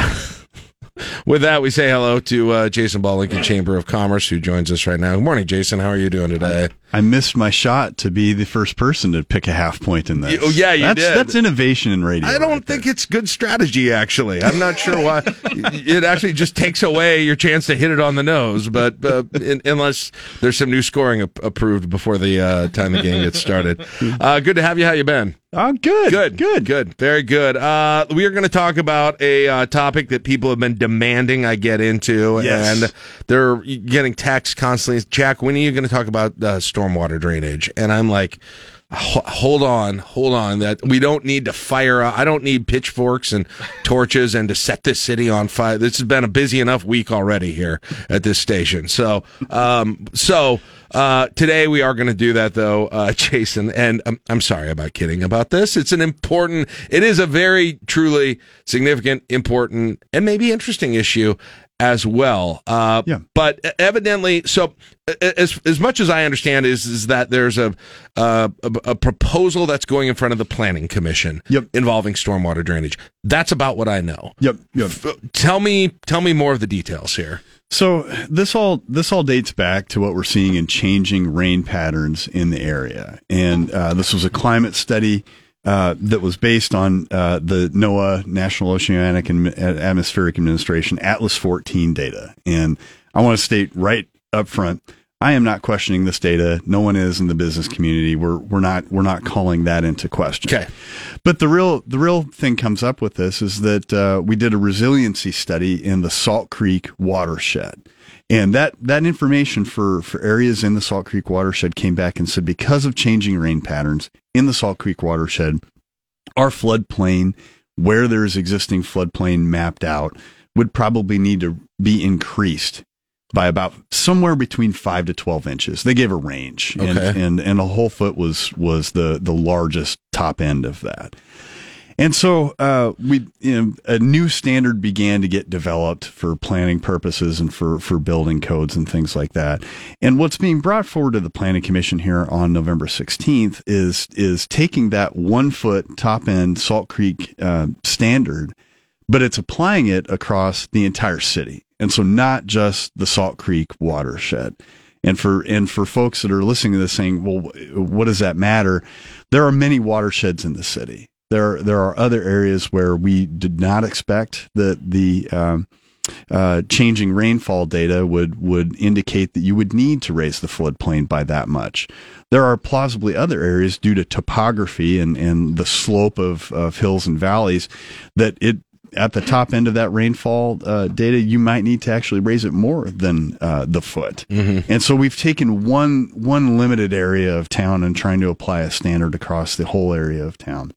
with that, we say hello to uh, Jason Ball, Lincoln Chamber of Commerce, who joins us right now. Good morning, Jason. How are you doing today? I missed my shot to be the first person to pick a half point in this. Oh, yeah, you that's, did. That's innovation in radio. I don't think it's good strategy, actually. I'm not sure why. it actually just takes away your chance to hit it on the nose, but uh, in, unless there's some new scoring ap- approved before the uh, time the game gets started. Uh, good to have you. How you been? Oh, good. Good. Good. Good. Very good. Uh, we are going to talk about a uh, topic that people have been demanding I get into, Yes. and they're getting texts constantly. Jack, when are you going to talk about uh, stormwater drainage? And I'm like. Hold on, hold on. That we don't need to fire. I don't need pitchforks and torches and to set this city on fire. This has been a busy enough week already here at this station. So, um, so uh, today we are going to do that though, uh, Jason. And I'm, I'm sorry about kidding about this. It's an important. It is a very truly significant, important, and maybe interesting issue as well. Uh, yeah. But evidently, so as as much as I understand is is that there's a uh, a, a proposal that's going in front of the planning commission yep. involving stormwater drainage. That's about what I know. Yep. Yep. Tell me tell me more of the details here. So this all this all dates back to what we're seeing in changing rain patterns in the area, and uh, this was a climate study uh, that was based on uh, the NOAA National Oceanic and Atmospheric Administration Atlas 14 data. And I want to state right up front, I am not questioning this data. No one is in the business community. We're we're not we're not calling that into question. Okay. But the real the real thing comes up with this is that uh, we did a resiliency study in the Salt Creek watershed. And that, that information for, for areas in the Salt Creek watershed came back and said because of changing rain patterns in the Salt Creek watershed, our floodplain, where there's existing floodplain mapped out, would probably need to be increased by about somewhere between five to twelve inches. They gave a range, and and, and a whole foot was was the the largest top end of that. And so uh, we you know, a new standard began to get developed for planning purposes and for for building codes and things like that. And what's being brought forward to the Planning Commission here on November 16th is is taking that one foot top end Salt Creek uh, standard, but it's applying it across the entire city, and so not just the Salt Creek watershed. And for and for folks that are listening to this saying, well, what does that matter? There are many watersheds in the city. There there are other areas where we did not expect that the um, uh, changing rainfall data would would indicate that you would need to raise the floodplain by that much. There are plausibly other areas due to topography and, and the slope of, of hills and valleys that it at the top end of that rainfall uh, data, you might need to actually raise it more than uh, the foot. And so we've taken one one limited area of town and trying to apply a standard across the whole area of town.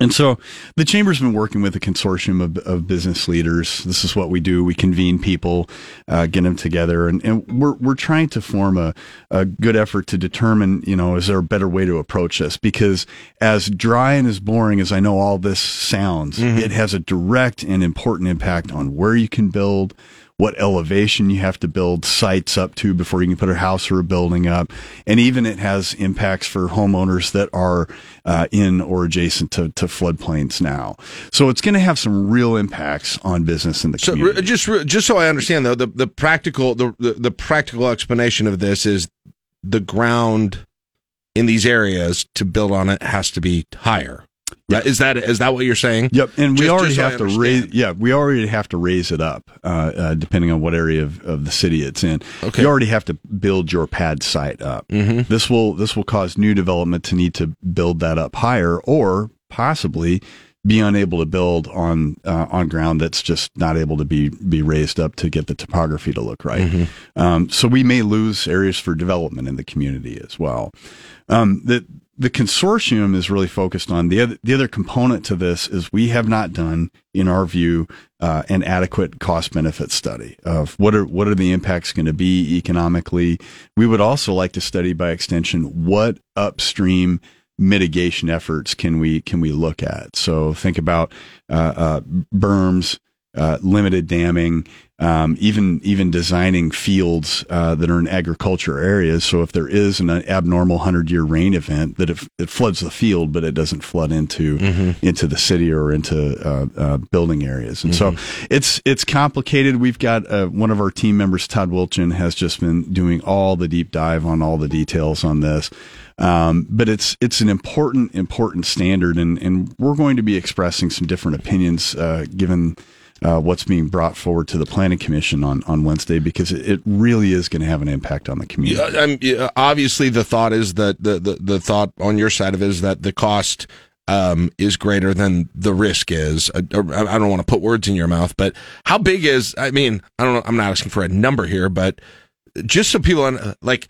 And so the chamber's been working with a consortium of, of business leaders. This is what we do. We convene people, uh, get them together, and, and we're, we're trying to form a, a good effort to determine, you know, is there a better way to approach this? Because as dry and as boring as I know all this sounds, it has a direct and important impact on where you can build, what elevation you have to build sites up to before you can put a house or a building up. And even it has impacts for homeowners that are uh, in or adjacent to, to floodplains now. So it's going to have some real impacts on business in the So community. just just so I understand though, the, the practical the, the the practical explanation of this is the ground in these areas to build on it has to be higher. Right? Is that is that what you're saying? Yep, and we already just so have to raise. Yeah, we already have to raise it up, uh, uh, depending on what area of, of the city it's in. Okay. You already have to build your pad site up. Mm-hmm. This will this will cause new development to need to build that up higher, or possibly be unable to build on uh, on ground that's just not able to be be raised up to get the topography to look right. Mm-hmm. Um, so we may lose areas for development in the community as well. Um, the the consortium is really focused on the other the other component to this is we have not done, in our view, uh, an adequate cost benefit study of what are what are the impacts going to be economically. We would also like to study by extension what upstream mitigation efforts can we can we look at. So think about uh, uh, berms, uh, limited damming, um, even even designing fields uh, that are in agriculture areas. So if there is an abnormal hundred year rain event, that it, it floods the field, but it doesn't flood into into the city or into uh, uh, building areas. And so it's it's complicated. We've got uh, one of our team members, Todd Wilchin, has just been doing all the deep dive on all the details on this. Um, but it's it's an important important standard, and and we're going to be expressing some different opinions uh, given uh, what's being brought forward to the planning commission on on Wednesday because it, it really is going to have an impact on the community. Yeah, yeah, obviously, the thought is that the, the, the thought on your side of it is that the cost um, is greater than the risk is. I, I don't want to put words in your mouth, but how big is? I mean, I don't. I'm not asking for a number here, but just so people un- like,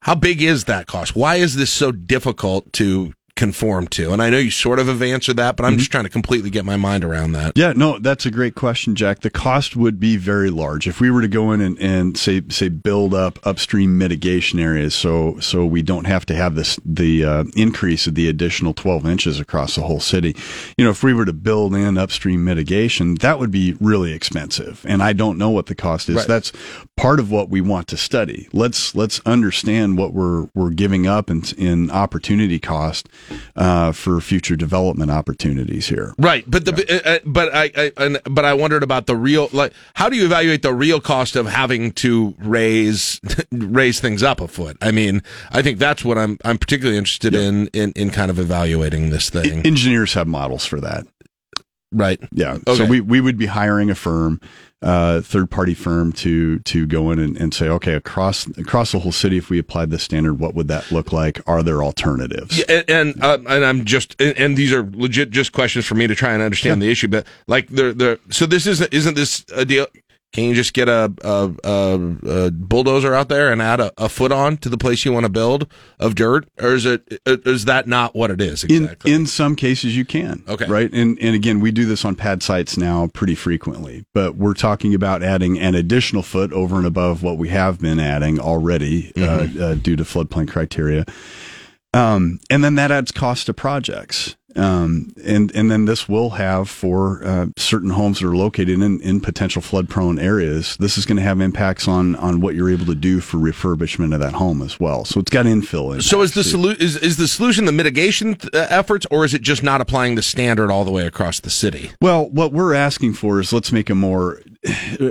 how big is that cost? Why is this so difficult to conform to? And I know you sort of have answered that, but I'm just trying to completely get my mind around that. Yeah, no, that's a great question, Jack. The cost would be very large if we were to go in and, and say say build up upstream mitigation areas, so so we don't have to have this the uh, increase of the additional 12 inches across the whole city. You know, if we were to build in upstream mitigation, that would be really expensive, and I don't know what the cost is. Right. That's part of what we want to study. Let's let's understand what we're we're giving up in, in opportunity cost uh, for future development opportunities here. Right, but the uh, uh, but I, I and, but I wondered about the real like how do you evaluate the real cost of having to raise raise things up a foot? I mean, I think that's what I'm I'm particularly interested in, in in kind of evaluating this thing. engineers have models for that. Right. Yeah. Okay. So we, we would be hiring a firm, uh, third party firm to to go in and, and say, okay, across across the whole city, if we applied this standard, what would that look like? Are there alternatives? Yeah, and and, uh, and I'm just and, and these are legit just questions for me to try and understand the issue. But like the the so this isn't isn't this a deal? Can you just get a a, a, a bulldozer out there and add a, a foot on to the place you want to build of dirt, or is it is that not what it is exactly? In in some cases you can. Okay. Right. And and again, we do this on pad sites now pretty frequently, but we're talking about adding an additional foot over and above what we have been adding already Mhm. uh, uh, due to floodplain criteria. Um, and then that adds cost to projects. Um, and, and then this will have for, uh, certain homes that are located in, in potential flood prone areas. This is going to have impacts on, on what you're able to do for refurbishment of that home as well. So it's got infill. So is the impacts, too. solu- is is the solution the mitigation th- uh, efforts, or is it just not applying the standard all the way across the city? Well, what we're asking for is let's make a more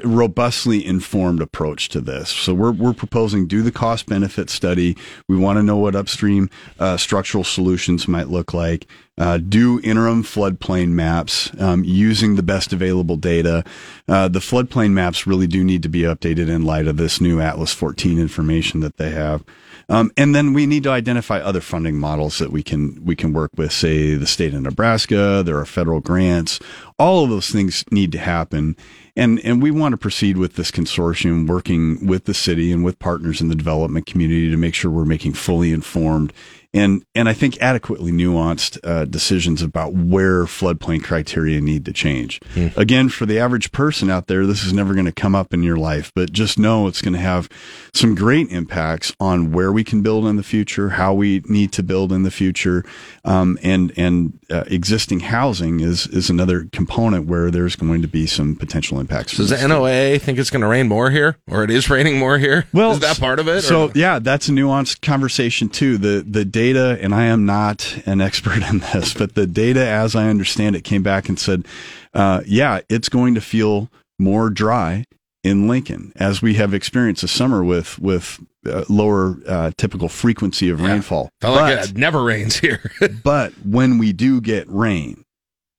robustly informed approach to this. So we're we're proposing do the cost benefit study. We want to know what upstream uh, structural solutions might look like. Uh, do interim floodplain maps um, using the best available data. Uh, the floodplain maps really do need to be updated in light of this new Atlas 14 information that they have. Um, and then we need to identify other funding models that we can we can work with. Say the state of Nebraska. There are federal grants. All of those things need to happen, and and we want to proceed with this consortium, working with the city and with partners in the development community to make sure we're making fully informed and and I think adequately nuanced uh, decisions about where floodplain criteria need to change. Again, for the average person out there, this is never going to come up in your life, but just know it's going to have some great impacts on where we can build in the future, how we need to build in the future, um, and and uh, existing housing is is another component where there's going to be some potential impacts. So does the NOAA think it's going to rain more here, or it is raining more here? Well, is that part of it? So or- yeah, that's a nuanced conversation too. The the data, and I am not an expert in this, but the data, as I understand it, came back and said, uh, yeah, it's going to feel more dry in Lincoln as we have experienced a summer with with uh, lower uh, typical frequency of rainfall. Felt like it never rains here. but when we do get rain,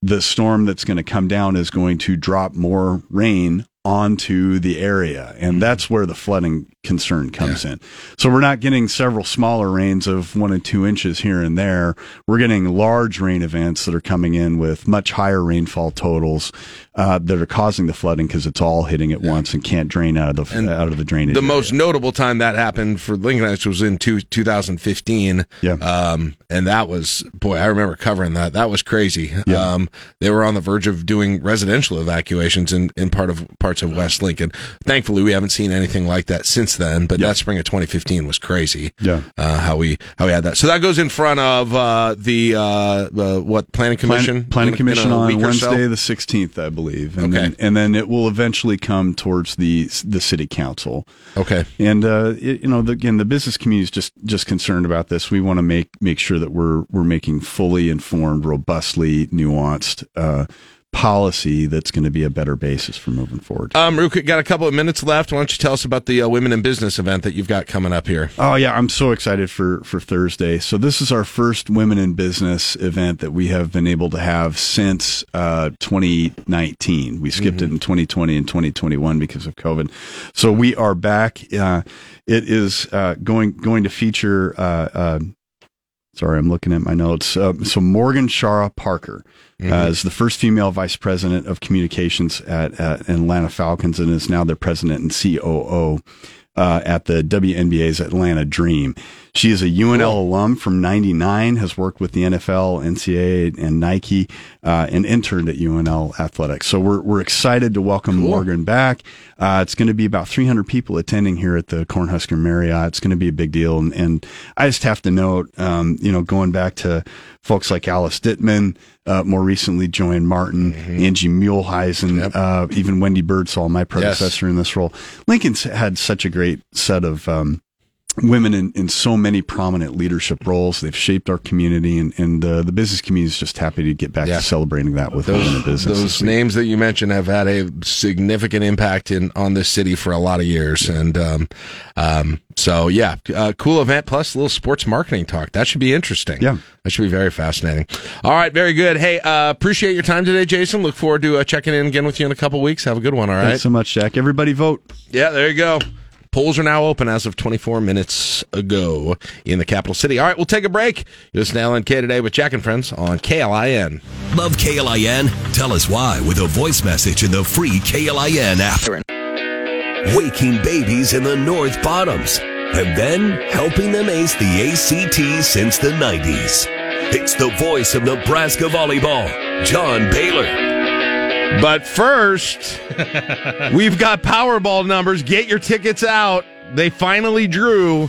the storm that's going to come down is going to drop more rain onto the area. And that's where the flooding concern comes in. So we're not getting several smaller rains of one and two inches here and there. We're getting large rain events that are coming in with much higher rainfall totals uh, that are causing the flooding because it's all hitting at once and can't drain out of the out of the drainage. the most notable time that happened for Lincolnites was in two, 2015. Yeah. Um, and that was, boy, I remember covering that. That was crazy. Um, they were on the verge of doing residential evacuations in, in part of parts of West Lincoln. Thankfully, we haven't seen anything like that since then, but that spring of 2015 was crazy. Yeah. Uh, how we, how we had that. So that goes in front of, uh, the, uh, uh what, Planning Commission? Plan- Planning In in Commission a on or so? Wednesday, the sixteenth, I believe. And Okay. then, and then it will eventually come towards the the city council. Okay. And uh, it, you know, the, again, the business community is just just concerned about this. We want to make make sure that we're we're making fully informed, robustly nuanced uh, policy that's going to be a better basis for moving forward. Um, Ruka, got a couple of minutes left. Why don't you tell us about the uh, Women in Business event that you've got coming up here? Oh yeah, I'm so excited for for Thursday. So this is our first Women in Business event that we have been able to have since uh, 2019. We skipped it in 2020 and 2021 because of COVID. So we are back. Uh, it is uh, going going to feature. Sorry, I'm looking at my notes. Uh, so Morgan Shaw Parker. Uh, is the first female vice president of communications at, at Atlanta Falcons and is now their president and COO uh, at the WNBA's Atlanta Dream. She is a UNL alum from 99, has worked with the NFL, NCAA, and Nike, uh, and interned at UNL Athletics. So we're, we're excited to welcome Morgan back. Uh, it's going to be about 300 people attending here at the Cornhusker Marriott. It's going to be a big deal. And, and I just have to note, um, you know, going back to folks like Alice Dittman, uh, more recently Joanne Martin, Angie Muhleisen, uh, even Wendy Birdsall, my predecessor in this role. Lincoln's had such a great set of um, women in, in so many prominent leadership roles. They've shaped our community, and, and uh, the business community is just happy to get back to celebrating that with women in business. Those names that you mentioned have had a significant impact in on this city for a lot of years, and um, um, so yeah, uh, cool event plus a little sports marketing talk. That should be interesting. Yeah, that should be very fascinating. All right, very good. Hey, uh, appreciate your time today, Jason. Look forward to uh, checking in again with you in a couple weeks. Have a good one. All right. Thanks so much, Jack. Everybody vote. Yeah, there you go. Polls are now open as of 24 minutes ago in the capital city. All right, we'll take a break. You listen to LNK today with Jack and Friends on KLIN. Love KLIN? Tell us why with a voice message in the free KLIN app. Waking babies in the North Bottoms and then helping them ace the ACT since the 90s. It's the voice of Nebraska volleyball, John Baylor. But first, we've got Powerball numbers. Get your tickets out. They finally drew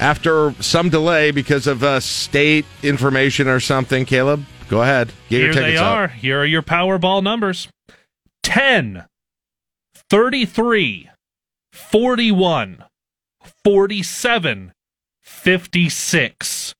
after some delay because of uh, state information or something. Caleb, go ahead. Get Here your tickets they out. are. Here are your Powerball numbers 10, 33, 41, 47, 56.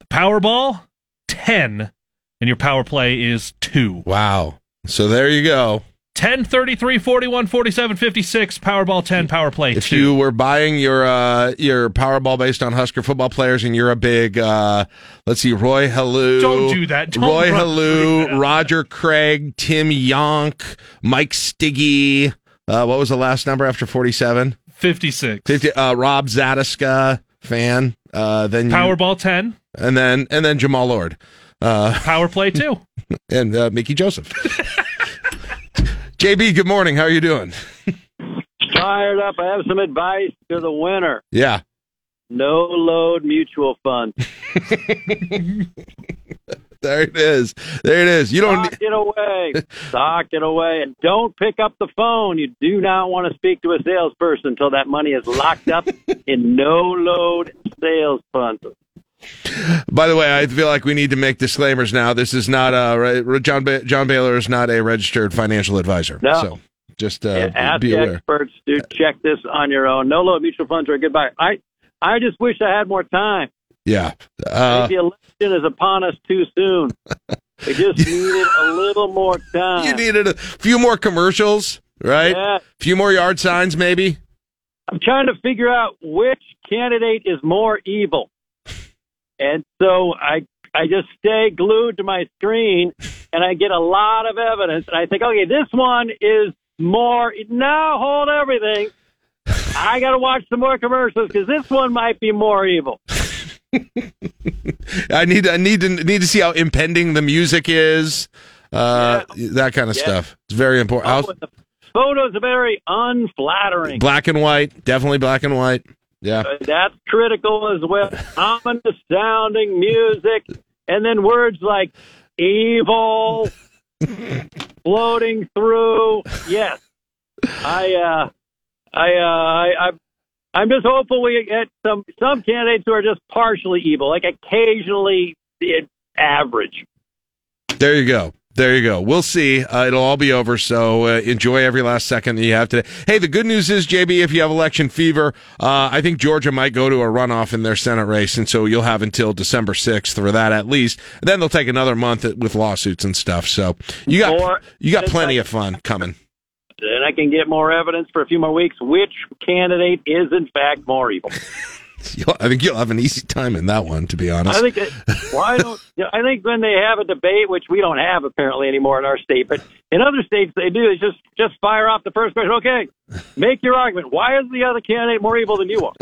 The Powerball, 10. And your power play is 2. Wow. So there you go. 10, 33, 41, 47, 56. Powerball 10, power play If 2. you were buying your uh, your Powerball based on Husker football players, and you're a big, uh, let's see, Roy Helu, Don't do that. Don't Roy Helu, Roger Craig, Tim Yonk, Mike Stiggy. Uh, what was the last number after 47? 56. 50, uh, Rob Zadiska fan. Uh, then you- Powerball 10, and then and then Jamal Lord. Uh, power play 2. and uh, Mickey Joseph. JB, good morning. How are you doing? Fired up. I have some advice to the winner. Yeah. No load mutual fund. there it is. There it is. You don't. Sock it away. Sock it away. And don't pick up the phone. You do not want to speak to a salesperson until that money is locked up in no load sales funds. By the way, I feel like we need to make disclaimers now. This is not a John ba- John Baylor is not a registered financial advisor. No. So just uh, Yeah, ask be aware. experts to check this on your own. No load mutual funds are a good buy. I I just wish I had more time. Yeah. Uh, the election is upon us too soon. We just needed a little more time. you needed a few more commercials, right? Yeah. few more yard signs, maybe. I'm trying to figure out which candidate is more evil. And so I I just stay glued to my screen and I get a lot of evidence and I think, okay, this one is more now hold everything. I got to watch some more commercials because this one might be more evil. I need I need to need to see how impending the music is, uh, that kind of Yeah. stuff. It's very important. Oh, the photos are very unflattering. black and white, definitely black and white. Yeah. Uh, That's critical as well. Ominous sounding music, and then words like evil floating through. Yes, I, uh, I, uh, I, I, I'm just hopeful we get some some candidates who are just partially evil, like occasionally average. There you go. There you go. We'll see. Uh, it'll all be over. So uh, enjoy every last second that you have today. Hey, the good news is, JB, if you have election fever, uh, I think Georgia might go to a runoff in their Senate race, and so you'll have until December sixth for that at least. And then they'll take another month with lawsuits and stuff. So you got Or- you got plenty of fun coming. And I can get more evidence for a few more weeks. Which candidate is in fact more evil? You'll, I think you'll have an easy time in that one, to be honest. I think it, why don't you know, I think when they have a debate, which we don't have apparently anymore in our state, but in other states they do, is just just fire off the first question. Okay, make your argument. Why is the other candidate more evil than you are?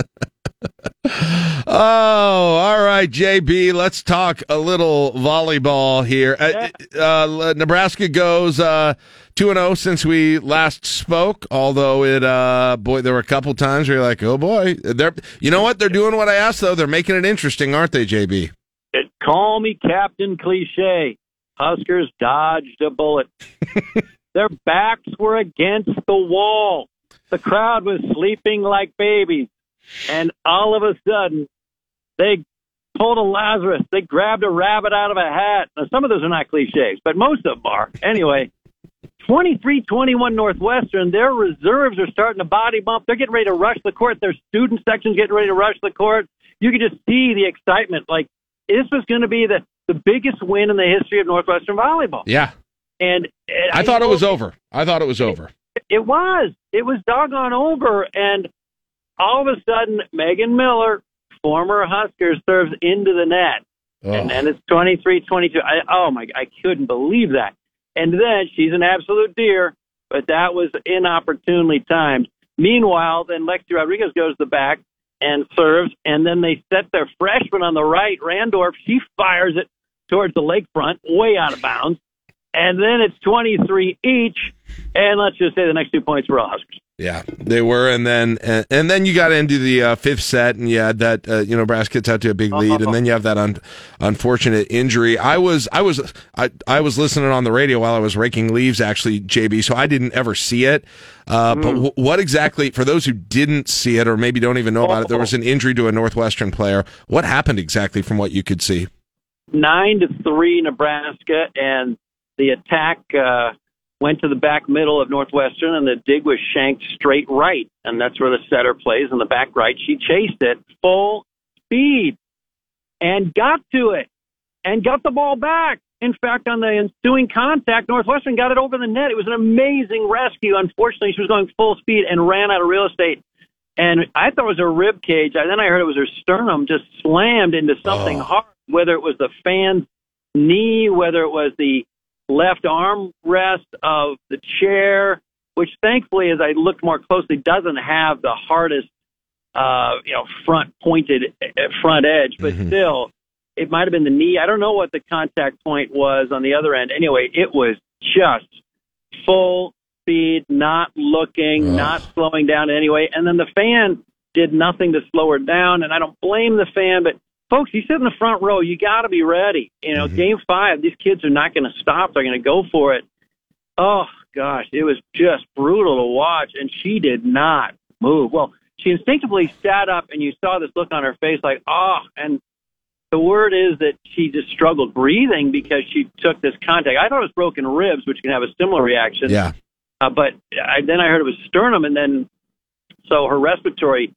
Oh, all right, JB. Let's talk a little volleyball here. Uh, uh, Nebraska goes uh, two and zero since we last spoke. Although it, uh, boy, there were a couple times where you're like, oh boy, they're. You know what? They're doing what I asked though. They're making it interesting, aren't they, JB? It, call me Captain Cliche. Huskers dodged a bullet. Their backs were against the wall. The crowd was sleeping like babies. And all of a sudden, they pulled a Lazarus. They grabbed a rabbit out of a hat. Now, some of those are not cliches, but most of them are. Anyway, 23 21 Northwestern, their reserves are starting to body bump. They're getting ready to rush the court. Their student section's getting ready to rush the court. You can just see the excitement. Like, this was going to be the, the biggest win in the history of Northwestern volleyball. Yeah, And, and I thought it was over. I thought it was over. it was. It was doggone over. And all of a sudden, Megan Miller, former Husker, serves into the net. And then it's 23 22. I, oh, my, I couldn't believe that. And then she's an absolute deer, but that was inopportunely timed. Meanwhile, then Lexi Rodriguez goes to the back and serves, and then they set their freshman on the right, Randorf. She fires it towards the lakefront, way out of bounds. And then it's 23 each. And let's just say the next two points were Huskers. Yeah, they were, and then and, and then you got into the uh, fifth set, and you had that uh, you know Nebraska gets out to a big lead, and then you have that un- unfortunate injury. I was I was I, I was listening on the radio while I was raking leaves, actually, JB. So I didn't ever see it. Uh, But w- what exactly, for those who didn't see it or maybe don't even know about it, there was an injury to a Northwestern player. What happened exactly from what you could see? nine to three Nebraska, and the attack uh, went to the back middle of Northwestern, and the dig was shanked straight right, and that's where the setter plays in the back right. She chased it full speed and got to it and got the ball back. In fact, on the ensuing contact, Northwestern got it over the net. It was an amazing rescue. Unfortunately, she was going full speed and ran out of real estate. And I thought it was her rib cage. And then I heard it was her sternum just slammed into something oh. hard, whether it was the fan's knee, whether it was the left arm rest of the chair, which thankfully, as I looked more closely, doesn't have the hardest, uh, you know, front pointed uh, front edge, but still, it might have been the knee. I don't know what the contact point was on the other end. Anyway, it was just full speed, not looking, not slowing down in any way. And then the fan did nothing to slow her down. And I don't blame the fan, but folks, you sit in the front row. You got to be ready. You know, Mm-hmm. game five, these kids are not going to stop. They're going to go for it. Oh gosh, it was just brutal to watch, and she did not move. Well, she instinctively sat up, and you saw this look on her face, like oh. And the word is that she just struggled breathing because she took this contact. I thought it was broken ribs, which can have a similar reaction. Yeah. Uh, but I, then I heard it was sternum, and then so her respiratory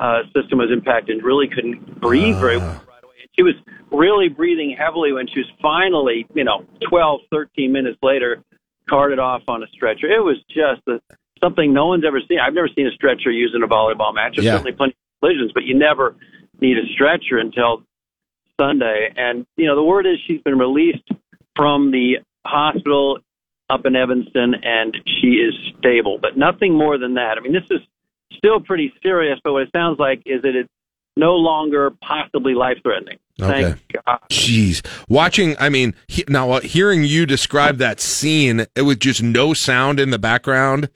uh, system was impacted and really couldn't breathe very well right away. And she was really breathing heavily when she was finally, you know, 12, 13 minutes later, carted off on a stretcher. It was just a, something no one's ever seen. I've never seen a stretcher used in a volleyball match. There's Yeah. certainly plenty of collisions, but you never need a stretcher until Sunday. And, you know, the word is she's been released from the hospital up in Evanston and she is stable, but nothing more than that. I mean, this is still pretty serious, but what it sounds like is that it's no longer possibly life threatening. Thank God. Jeez, watching. I mean, he, now uh, hearing you describe that scene, it with just no sound in the background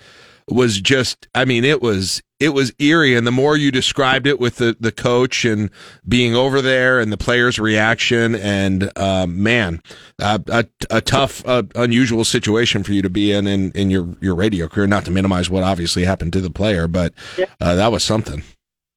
was just. I mean, it was it was eerie. And the more you described it with the the coach and being over there and the players' reaction, and uh, man, uh, a a tough, uh, unusual situation for you to be in in in your your radio career. Not to minimize what obviously happened to the player, but uh, that was something.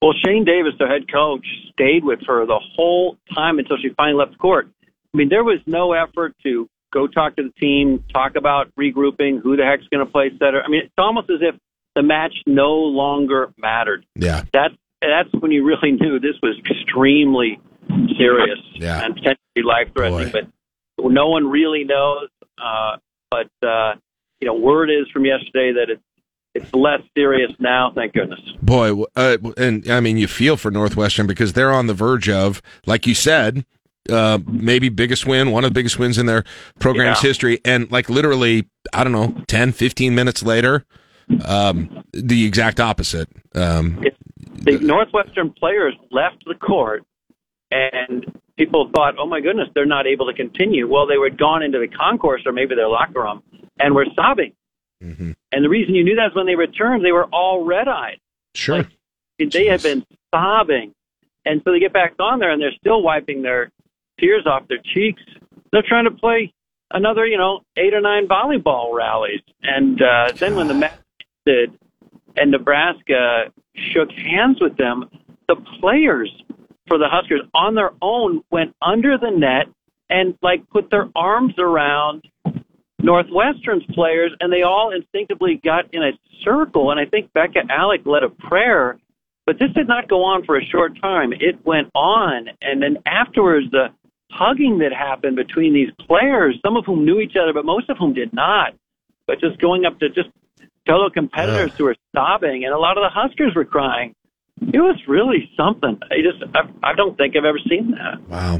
Well, Shane Davis, the head coach, stayed with her the whole time until she finally left the court. I mean, there was no effort to go talk to the team, talk about regrouping, who the heck's going to play center. I mean, it's almost as if the match no longer mattered. Yeah. That's that's when you really knew this was extremely serious Yeah. and potentially life threatening. But no one really knows. Uh, but uh, you know, word is from yesterday that it's it's less serious now. Thank goodness. Boy, uh, and I mean, you feel for Northwestern because they're on the verge of, like you said, uh, maybe biggest win, one of the biggest wins in their program's Yeah. history. And like literally, I don't know, 10, 15 minutes later, um, the exact opposite. Um, the Northwestern players left the court, and people thought, "Oh my goodness, they're not able to continue." Well, they had gone into the concourse or maybe their locker room and were sobbing. And the reason you knew that is when they returned, they were all red-eyed. Sure. They had been sobbing, and so they get back on there, and they're still wiping their tears off their cheeks. They're trying to play another, you know, eight or nine volleyball rallies, and uh, then when the match ended and Nebraska shook hands with them, the players for the Huskers on their own went under the net and like put their arms around Northwestern's players, and they all instinctively got in a circle. And I think Bekka Allick led a prayer, but this did not go on for a short time. It went on, and then afterwards, the hugging that happened between these players, some of whom knew each other, but most of whom did not. But just going up to just fellow competitors who were sobbing, and a lot of the Huskers were crying. It was really something. I just, I, I don't think I've ever seen that. Wow.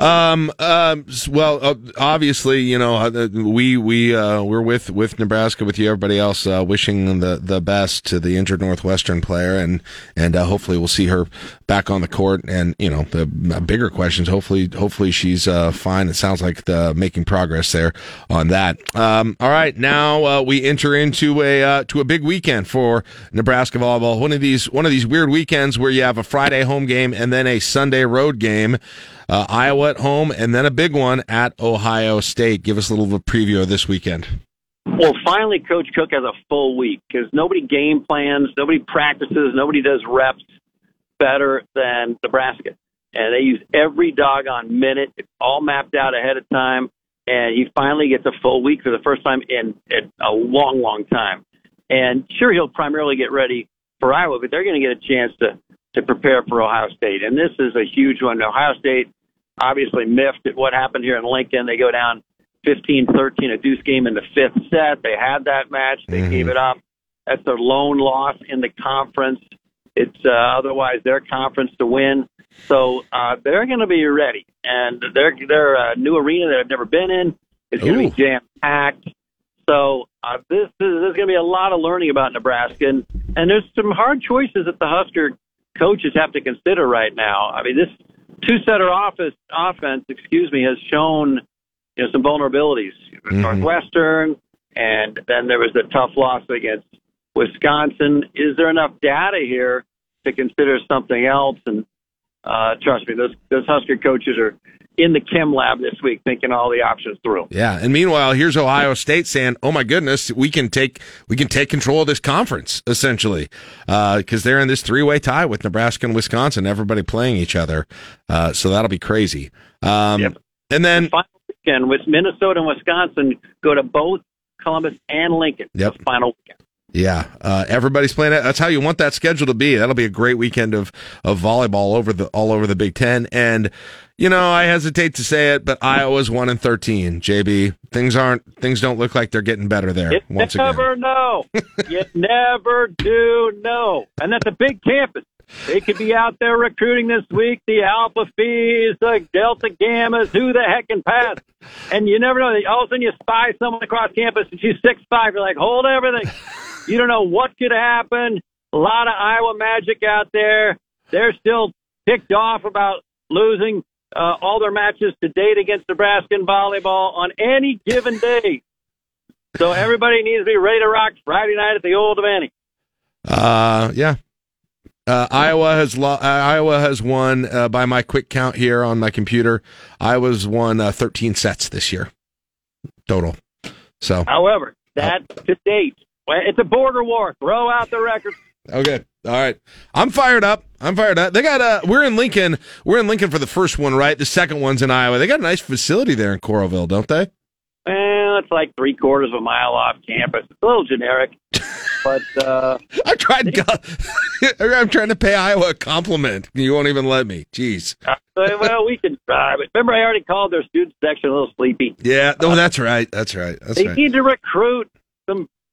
Um. Um. Well, uh, obviously, you know, uh, we we uh, we're with with Nebraska, with you, everybody else, uh, wishing the the best to the injured Northwestern player, and and hopefully we'll see her back on the court. And you know, the bigger questions. Hopefully, hopefully she's uh, fine. It sounds like the making progress there on that. Um. All right, now we enter into a to a big weekend for Nebraska volleyball. One of these one of these weird weekends where you have a Friday home game and then a Sunday road game uh, Iowa at home, and then a big one at Ohio State. Give us a little of a preview of this weekend. Well, finally, Coach Cook has a full week because nobody game plans, nobody practices, nobody does reps better than Nebraska. And they use every doggone minute. It's all mapped out ahead of time. And he finally gets a full week for the first time in, in a long, long time. And sure, he'll primarily get ready for Iowa, but they're going to get a chance to, to prepare for Ohio State. And this is a huge one. Ohio State obviously miffed at what happened here in Lincoln. They go down 15-13, a deuce game in the fifth set. They had that match. They gave it up. That's their lone loss in the conference. It's uh, otherwise their conference to win. So uh, they're going to be ready, and their their uh, new arena that I've never been in is going to be jam packed. So uh, this, this is going to be a lot of learning about Nebraska, and, and there's some hard choices that the Husker coaches have to consider right now. I mean, this two setter office offense, excuse me, has shown you know some vulnerabilities. Northwestern, and then there was the tough loss against Wisconsin. Is there enough data here to consider something else? And Uh, trust me, those those Husker coaches are in the chem lab this week thinking all the options through. Yeah, and meanwhile, here's Ohio State saying, "Oh my goodness, we can take we can take control of this conference essentially because they're in this three way tie with Nebraska and Wisconsin, everybody playing each other. Uh, so that'll be crazy. Um, Yep. And then Final weekend with Minnesota and Wisconsin go to both Columbus and Lincoln. Yep. The final weekend. Yeah, uh, everybody's playing it. That's how you want that schedule to be. That'll be a great weekend of of volleyball all over the all over the Big Ten. And you know, I hesitate to say it, but Iowa's one and thirteen. JB, things aren't things don't look like they're getting better there You once again. never know. you never do know. And that's a big campus. They could be out there recruiting this week. The Alpha Phi's, the Delta Gammas, who the heck can pass? And you never know. All of a sudden, you spy someone across campus, and she's six five. You're like, hold everything. You don't know what could happen. A lot of Iowa magic out there. They're still ticked off about losing uh, all their matches to date against Nebraska in volleyball on any given day. So everybody needs to be ready to rock Friday night at the Old Devaney. Uh, yeah. Uh, Iowa has lo- uh, Iowa has won uh, by my quick count here on my computer. Iowa's won uh, 13 sets this year total. So However, that to date, it's a border war. Throw out the record. okay, all right. I'm fired up. I'm fired up. They got uh, we're in Lincoln. We're in Lincoln for the first one, right? The second one's in Iowa. They got a nice facility there in Coralville, don't they? Well, it's like three quarters of a mile off campus. It's a little generic, but uh, I tried. I'm trying to pay Iowa a compliment. You won't even let me. Jeez. uh, well, we can try. But remember, I already called their student section a little sleepy. Yeah. No, that's right. That's right. That's they right. need to recruit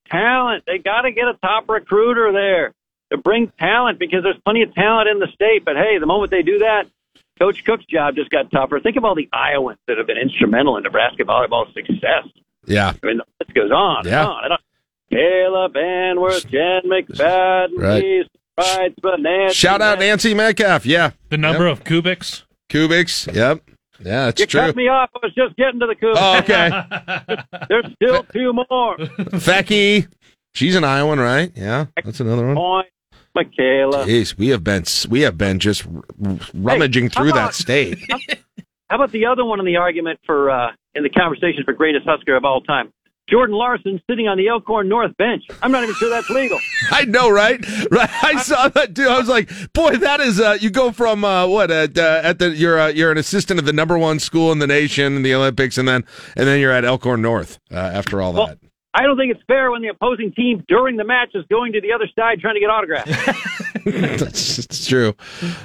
talent. They got to get a top recruiter there to bring talent because there's plenty of talent in the state. But hey, the moment they do that, Coach Cook's job just got tougher. Think of all the Iowans that have been instrumental in Nebraska volleyball success. Yeah. I mean, the list goes on Yeah. and on and on. Kayla Banwarth, Jen McFadden, Right. Reese Price, Nancy. Shout out Nancy Metcalf. Yeah. The number of cubics. Cubics. Yep. Yeah, that's You true. cut me off. I was just getting to the coup. Oh, okay. There's still two more. Foecke. She's an Iowan, right? Yeah. That's another one. Point, Mikaela. Jeez, we have been we have been just rummaging how through about- that state. How about the other one in the argument for uh, in the conversation for greatest Husker of all time? Jordan Larson sitting on the Elkhorn North bench. I'm not even sure that's legal. I know, right? Right. I saw that too. I was like, boy, that is. Uh, you go from uh, what at uh, at the you're uh, you're an assistant at the number one school in the nation in the Olympics, and then and then you're at Elkhorn North uh, after all Well, that. I don't think it's fair when the opposing team during the match is going to the other side trying to get autographs. That's true.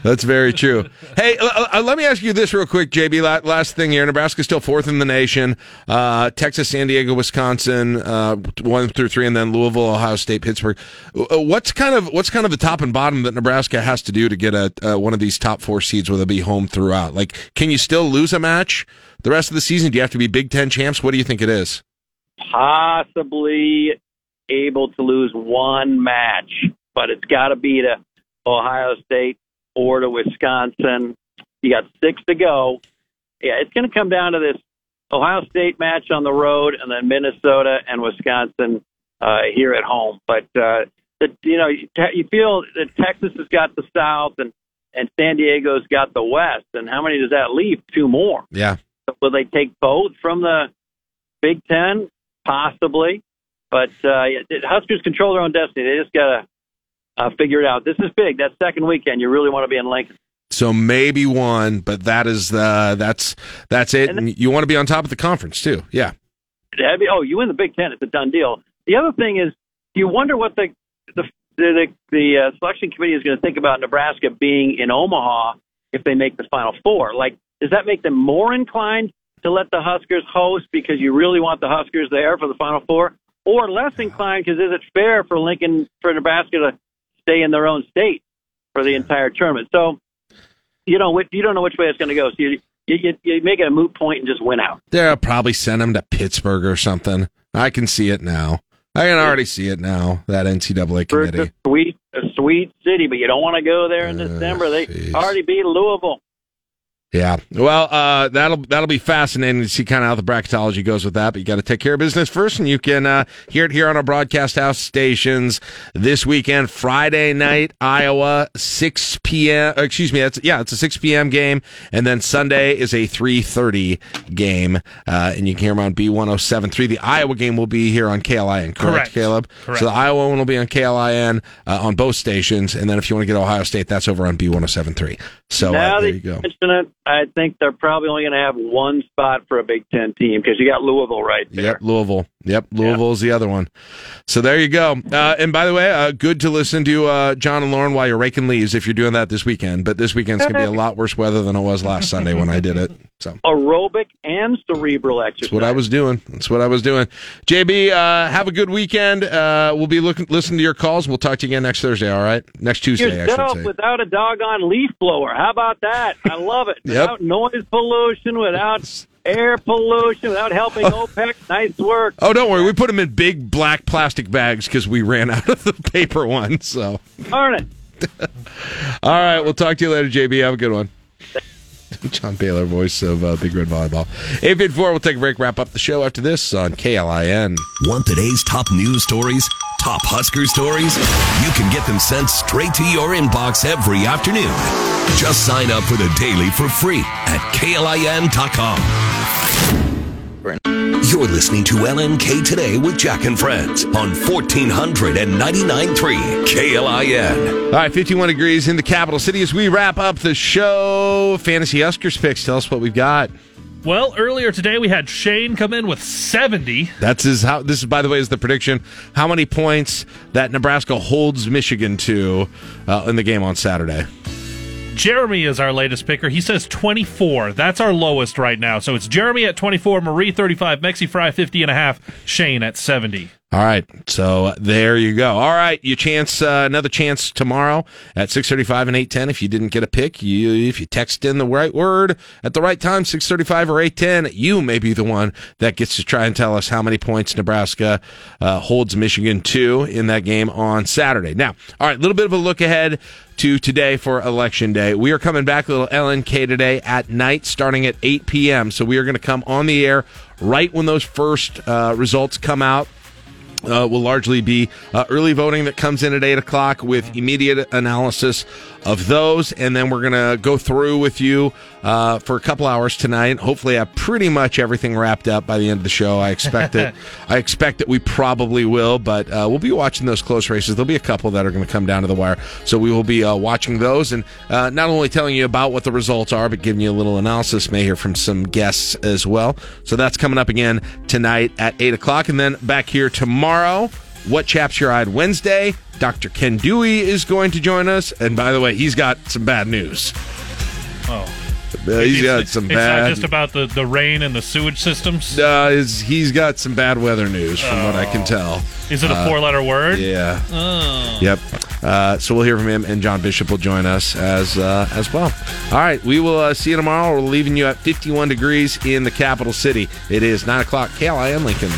That's very true. Hey, uh, let me ask you this real quick, JB. Last thing here: Nebraska's still fourth in the nation. Uh, Texas, San Diego, Wisconsin, uh, one through three, and then Louisville, Ohio State, Pittsburgh. Uh, What's kind of what's kind of the top and bottom that Nebraska has to do to get a uh, one of these top four seeds, where they'll be home throughout? Like, can you still lose a match the rest of the season? Do you have to be Big Ten champs? What do you think it is? Possibly able to lose one match, but it's got to be to Ohio State or to Wisconsin. You got six to go. Yeah, it's going to come down to this Ohio State match on the road, and then Minnesota and Wisconsin uh, here at home. But uh, the, you know, you, te- you feel that Texas has got the South, and and San Diego's got the West. And how many does that leave? Two more. Yeah. Will they take both from the Big Ten? Possibly. But uh, Huskers control their own destiny. They just got to uh, figure it out. This is big. That second weekend, you really want to be in Lincoln. So maybe one, but that is the that's that's it. And you want to be on top of the conference too. Yeah. Be- oh, you win the Big Ten, it's a done deal. The other thing is, you wonder what the the the, the uh, selection committee is going to think about Nebraska being in Omaha if they make the Final Four. Like, does that make them more inclined to let the Huskers host because you really want the Huskers there for the Final Four, or less inclined because is it fair for Lincoln for Nebraska to stay in their own state for the entire tournament? So, you know, you don't know which way it's going to go. So you, you you you make it a moot point and just win out. They'll probably send him to Pittsburgh or something. I can see it now. I can already see it now. That NCAA committee. a sweet, a sweet city, but you don't want to go there in uh, December. They already beat Louisville. Yeah. Well, uh, that'll that'll be fascinating to see kind of how the bracketology goes with that. But you got to take care of business first, and you can uh, hear it here on our broadcast house stations this weekend, Friday night, Iowa, six p.m. uh, Excuse me, that's yeah, it's a six p.m. game, and then Sunday is a three thirty game, uh, and you can hear them on B one zero seven three. The Iowa game will be here on KLIN, correct, Correct. Caleb? Correct. So the Iowa one will be on KLIN uh, on both stations, and then if you want to get Ohio State, that's over on B one zero seven three. So uh, there you go. Mention it, I think they're probably only going to have one spot for a Big Ten team because you got Louisville right there. Yep, Louisville. Yep, Louisville is the other one. So there you go. Uh, and by the way, uh, good to listen to uh, John and Lauren while you're raking leaves if you're doing that this weekend. But this weekend's gonna be a lot worse weather than it was last Sunday when I did it. So Aerobic and cerebral exercise. that's what I was doing. That's what I was doing. JB, uh, have a good weekend. Uh, we'll be looking, listening to your calls. We'll talk to you again next Thursday. All right, next Tuesday. Yourself without a doggone leaf blower. How about that? I love it. Yep. Without noise pollution, without air pollution, without helping OPEC. Nice work. Oh, don't worry. We put them in big black plastic bags because we ran out of the paper ones. So, Darn it. all right. We'll talk to you later, JB. Have a good one. John Baylor, voice of uh, Big Red Volleyball. 854, we'll take a break, wrap up the show after this on KLIN. Want today's top news stories? Top Husker stories? You can get them sent straight to your inbox every afternoon. Just sign up for the daily for free at klin.com. You're listening to LNK Today with Jack and Friends on 1499.3 KLIN. All right, 51 degrees in the capital city as we wrap up the show. Fantasy Huskers picks. Tell us what we've got. Well, earlier today we had Shane come in with 70. That's his how this is by the way is the prediction how many points that Nebraska holds Michigan to uh, in the game on Saturday. Jeremy is our latest picker. He says 24. That's our lowest right now. So it's Jeremy at 24, Marie 35, Mexi Fry 50 and a half, Shane at 70. All right, so there you go. All right, you chance uh, another chance tomorrow at six thirty-five and eight ten. If you didn't get a pick, you if you text in the right word at the right time, six thirty-five or eight ten, you may be the one that gets to try and tell us how many points Nebraska uh, holds Michigan to in that game on Saturday. Now, all right, a little bit of a look ahead to today for election day. We are coming back a little LNK today at night, starting at eight p.m. So we are going to come on the air right when those first uh, results come out uh, will largely be uh, early voting that comes in at 8 o'clock with immediate analysis of those. And then we're going to go through with you uh, for a couple hours tonight. Hopefully, have pretty much everything wrapped up by the end of the show. I expect it. I expect that we probably will, but uh, we'll be watching those close races. There'll be a couple that are going to come down to the wire. So we will be uh, watching those and uh, not only telling you about what the results are, but giving you a little analysis. May hear from some guests as well. So that's coming up again tonight at 8 o'clock. And then back here tomorrow. What Chaps Your Eyed Wednesday? Dr. Ken Dewey is going to join us. And by the way, he's got some bad news. Oh. Uh, he's It's- got some it's bad. not just about the, the rain and the sewage systems. uh, is- he's got some bad weather news from what I can tell. Is it a Uh, four letter word? Yeah. Oh. Yep. Uh, so we'll hear from him, and John Bishop will join us as uh, as well. All right, we will uh, see you tomorrow. We're leaving you at 51 degrees in the capital city. It is 9 o'clock, KLIN Lincoln.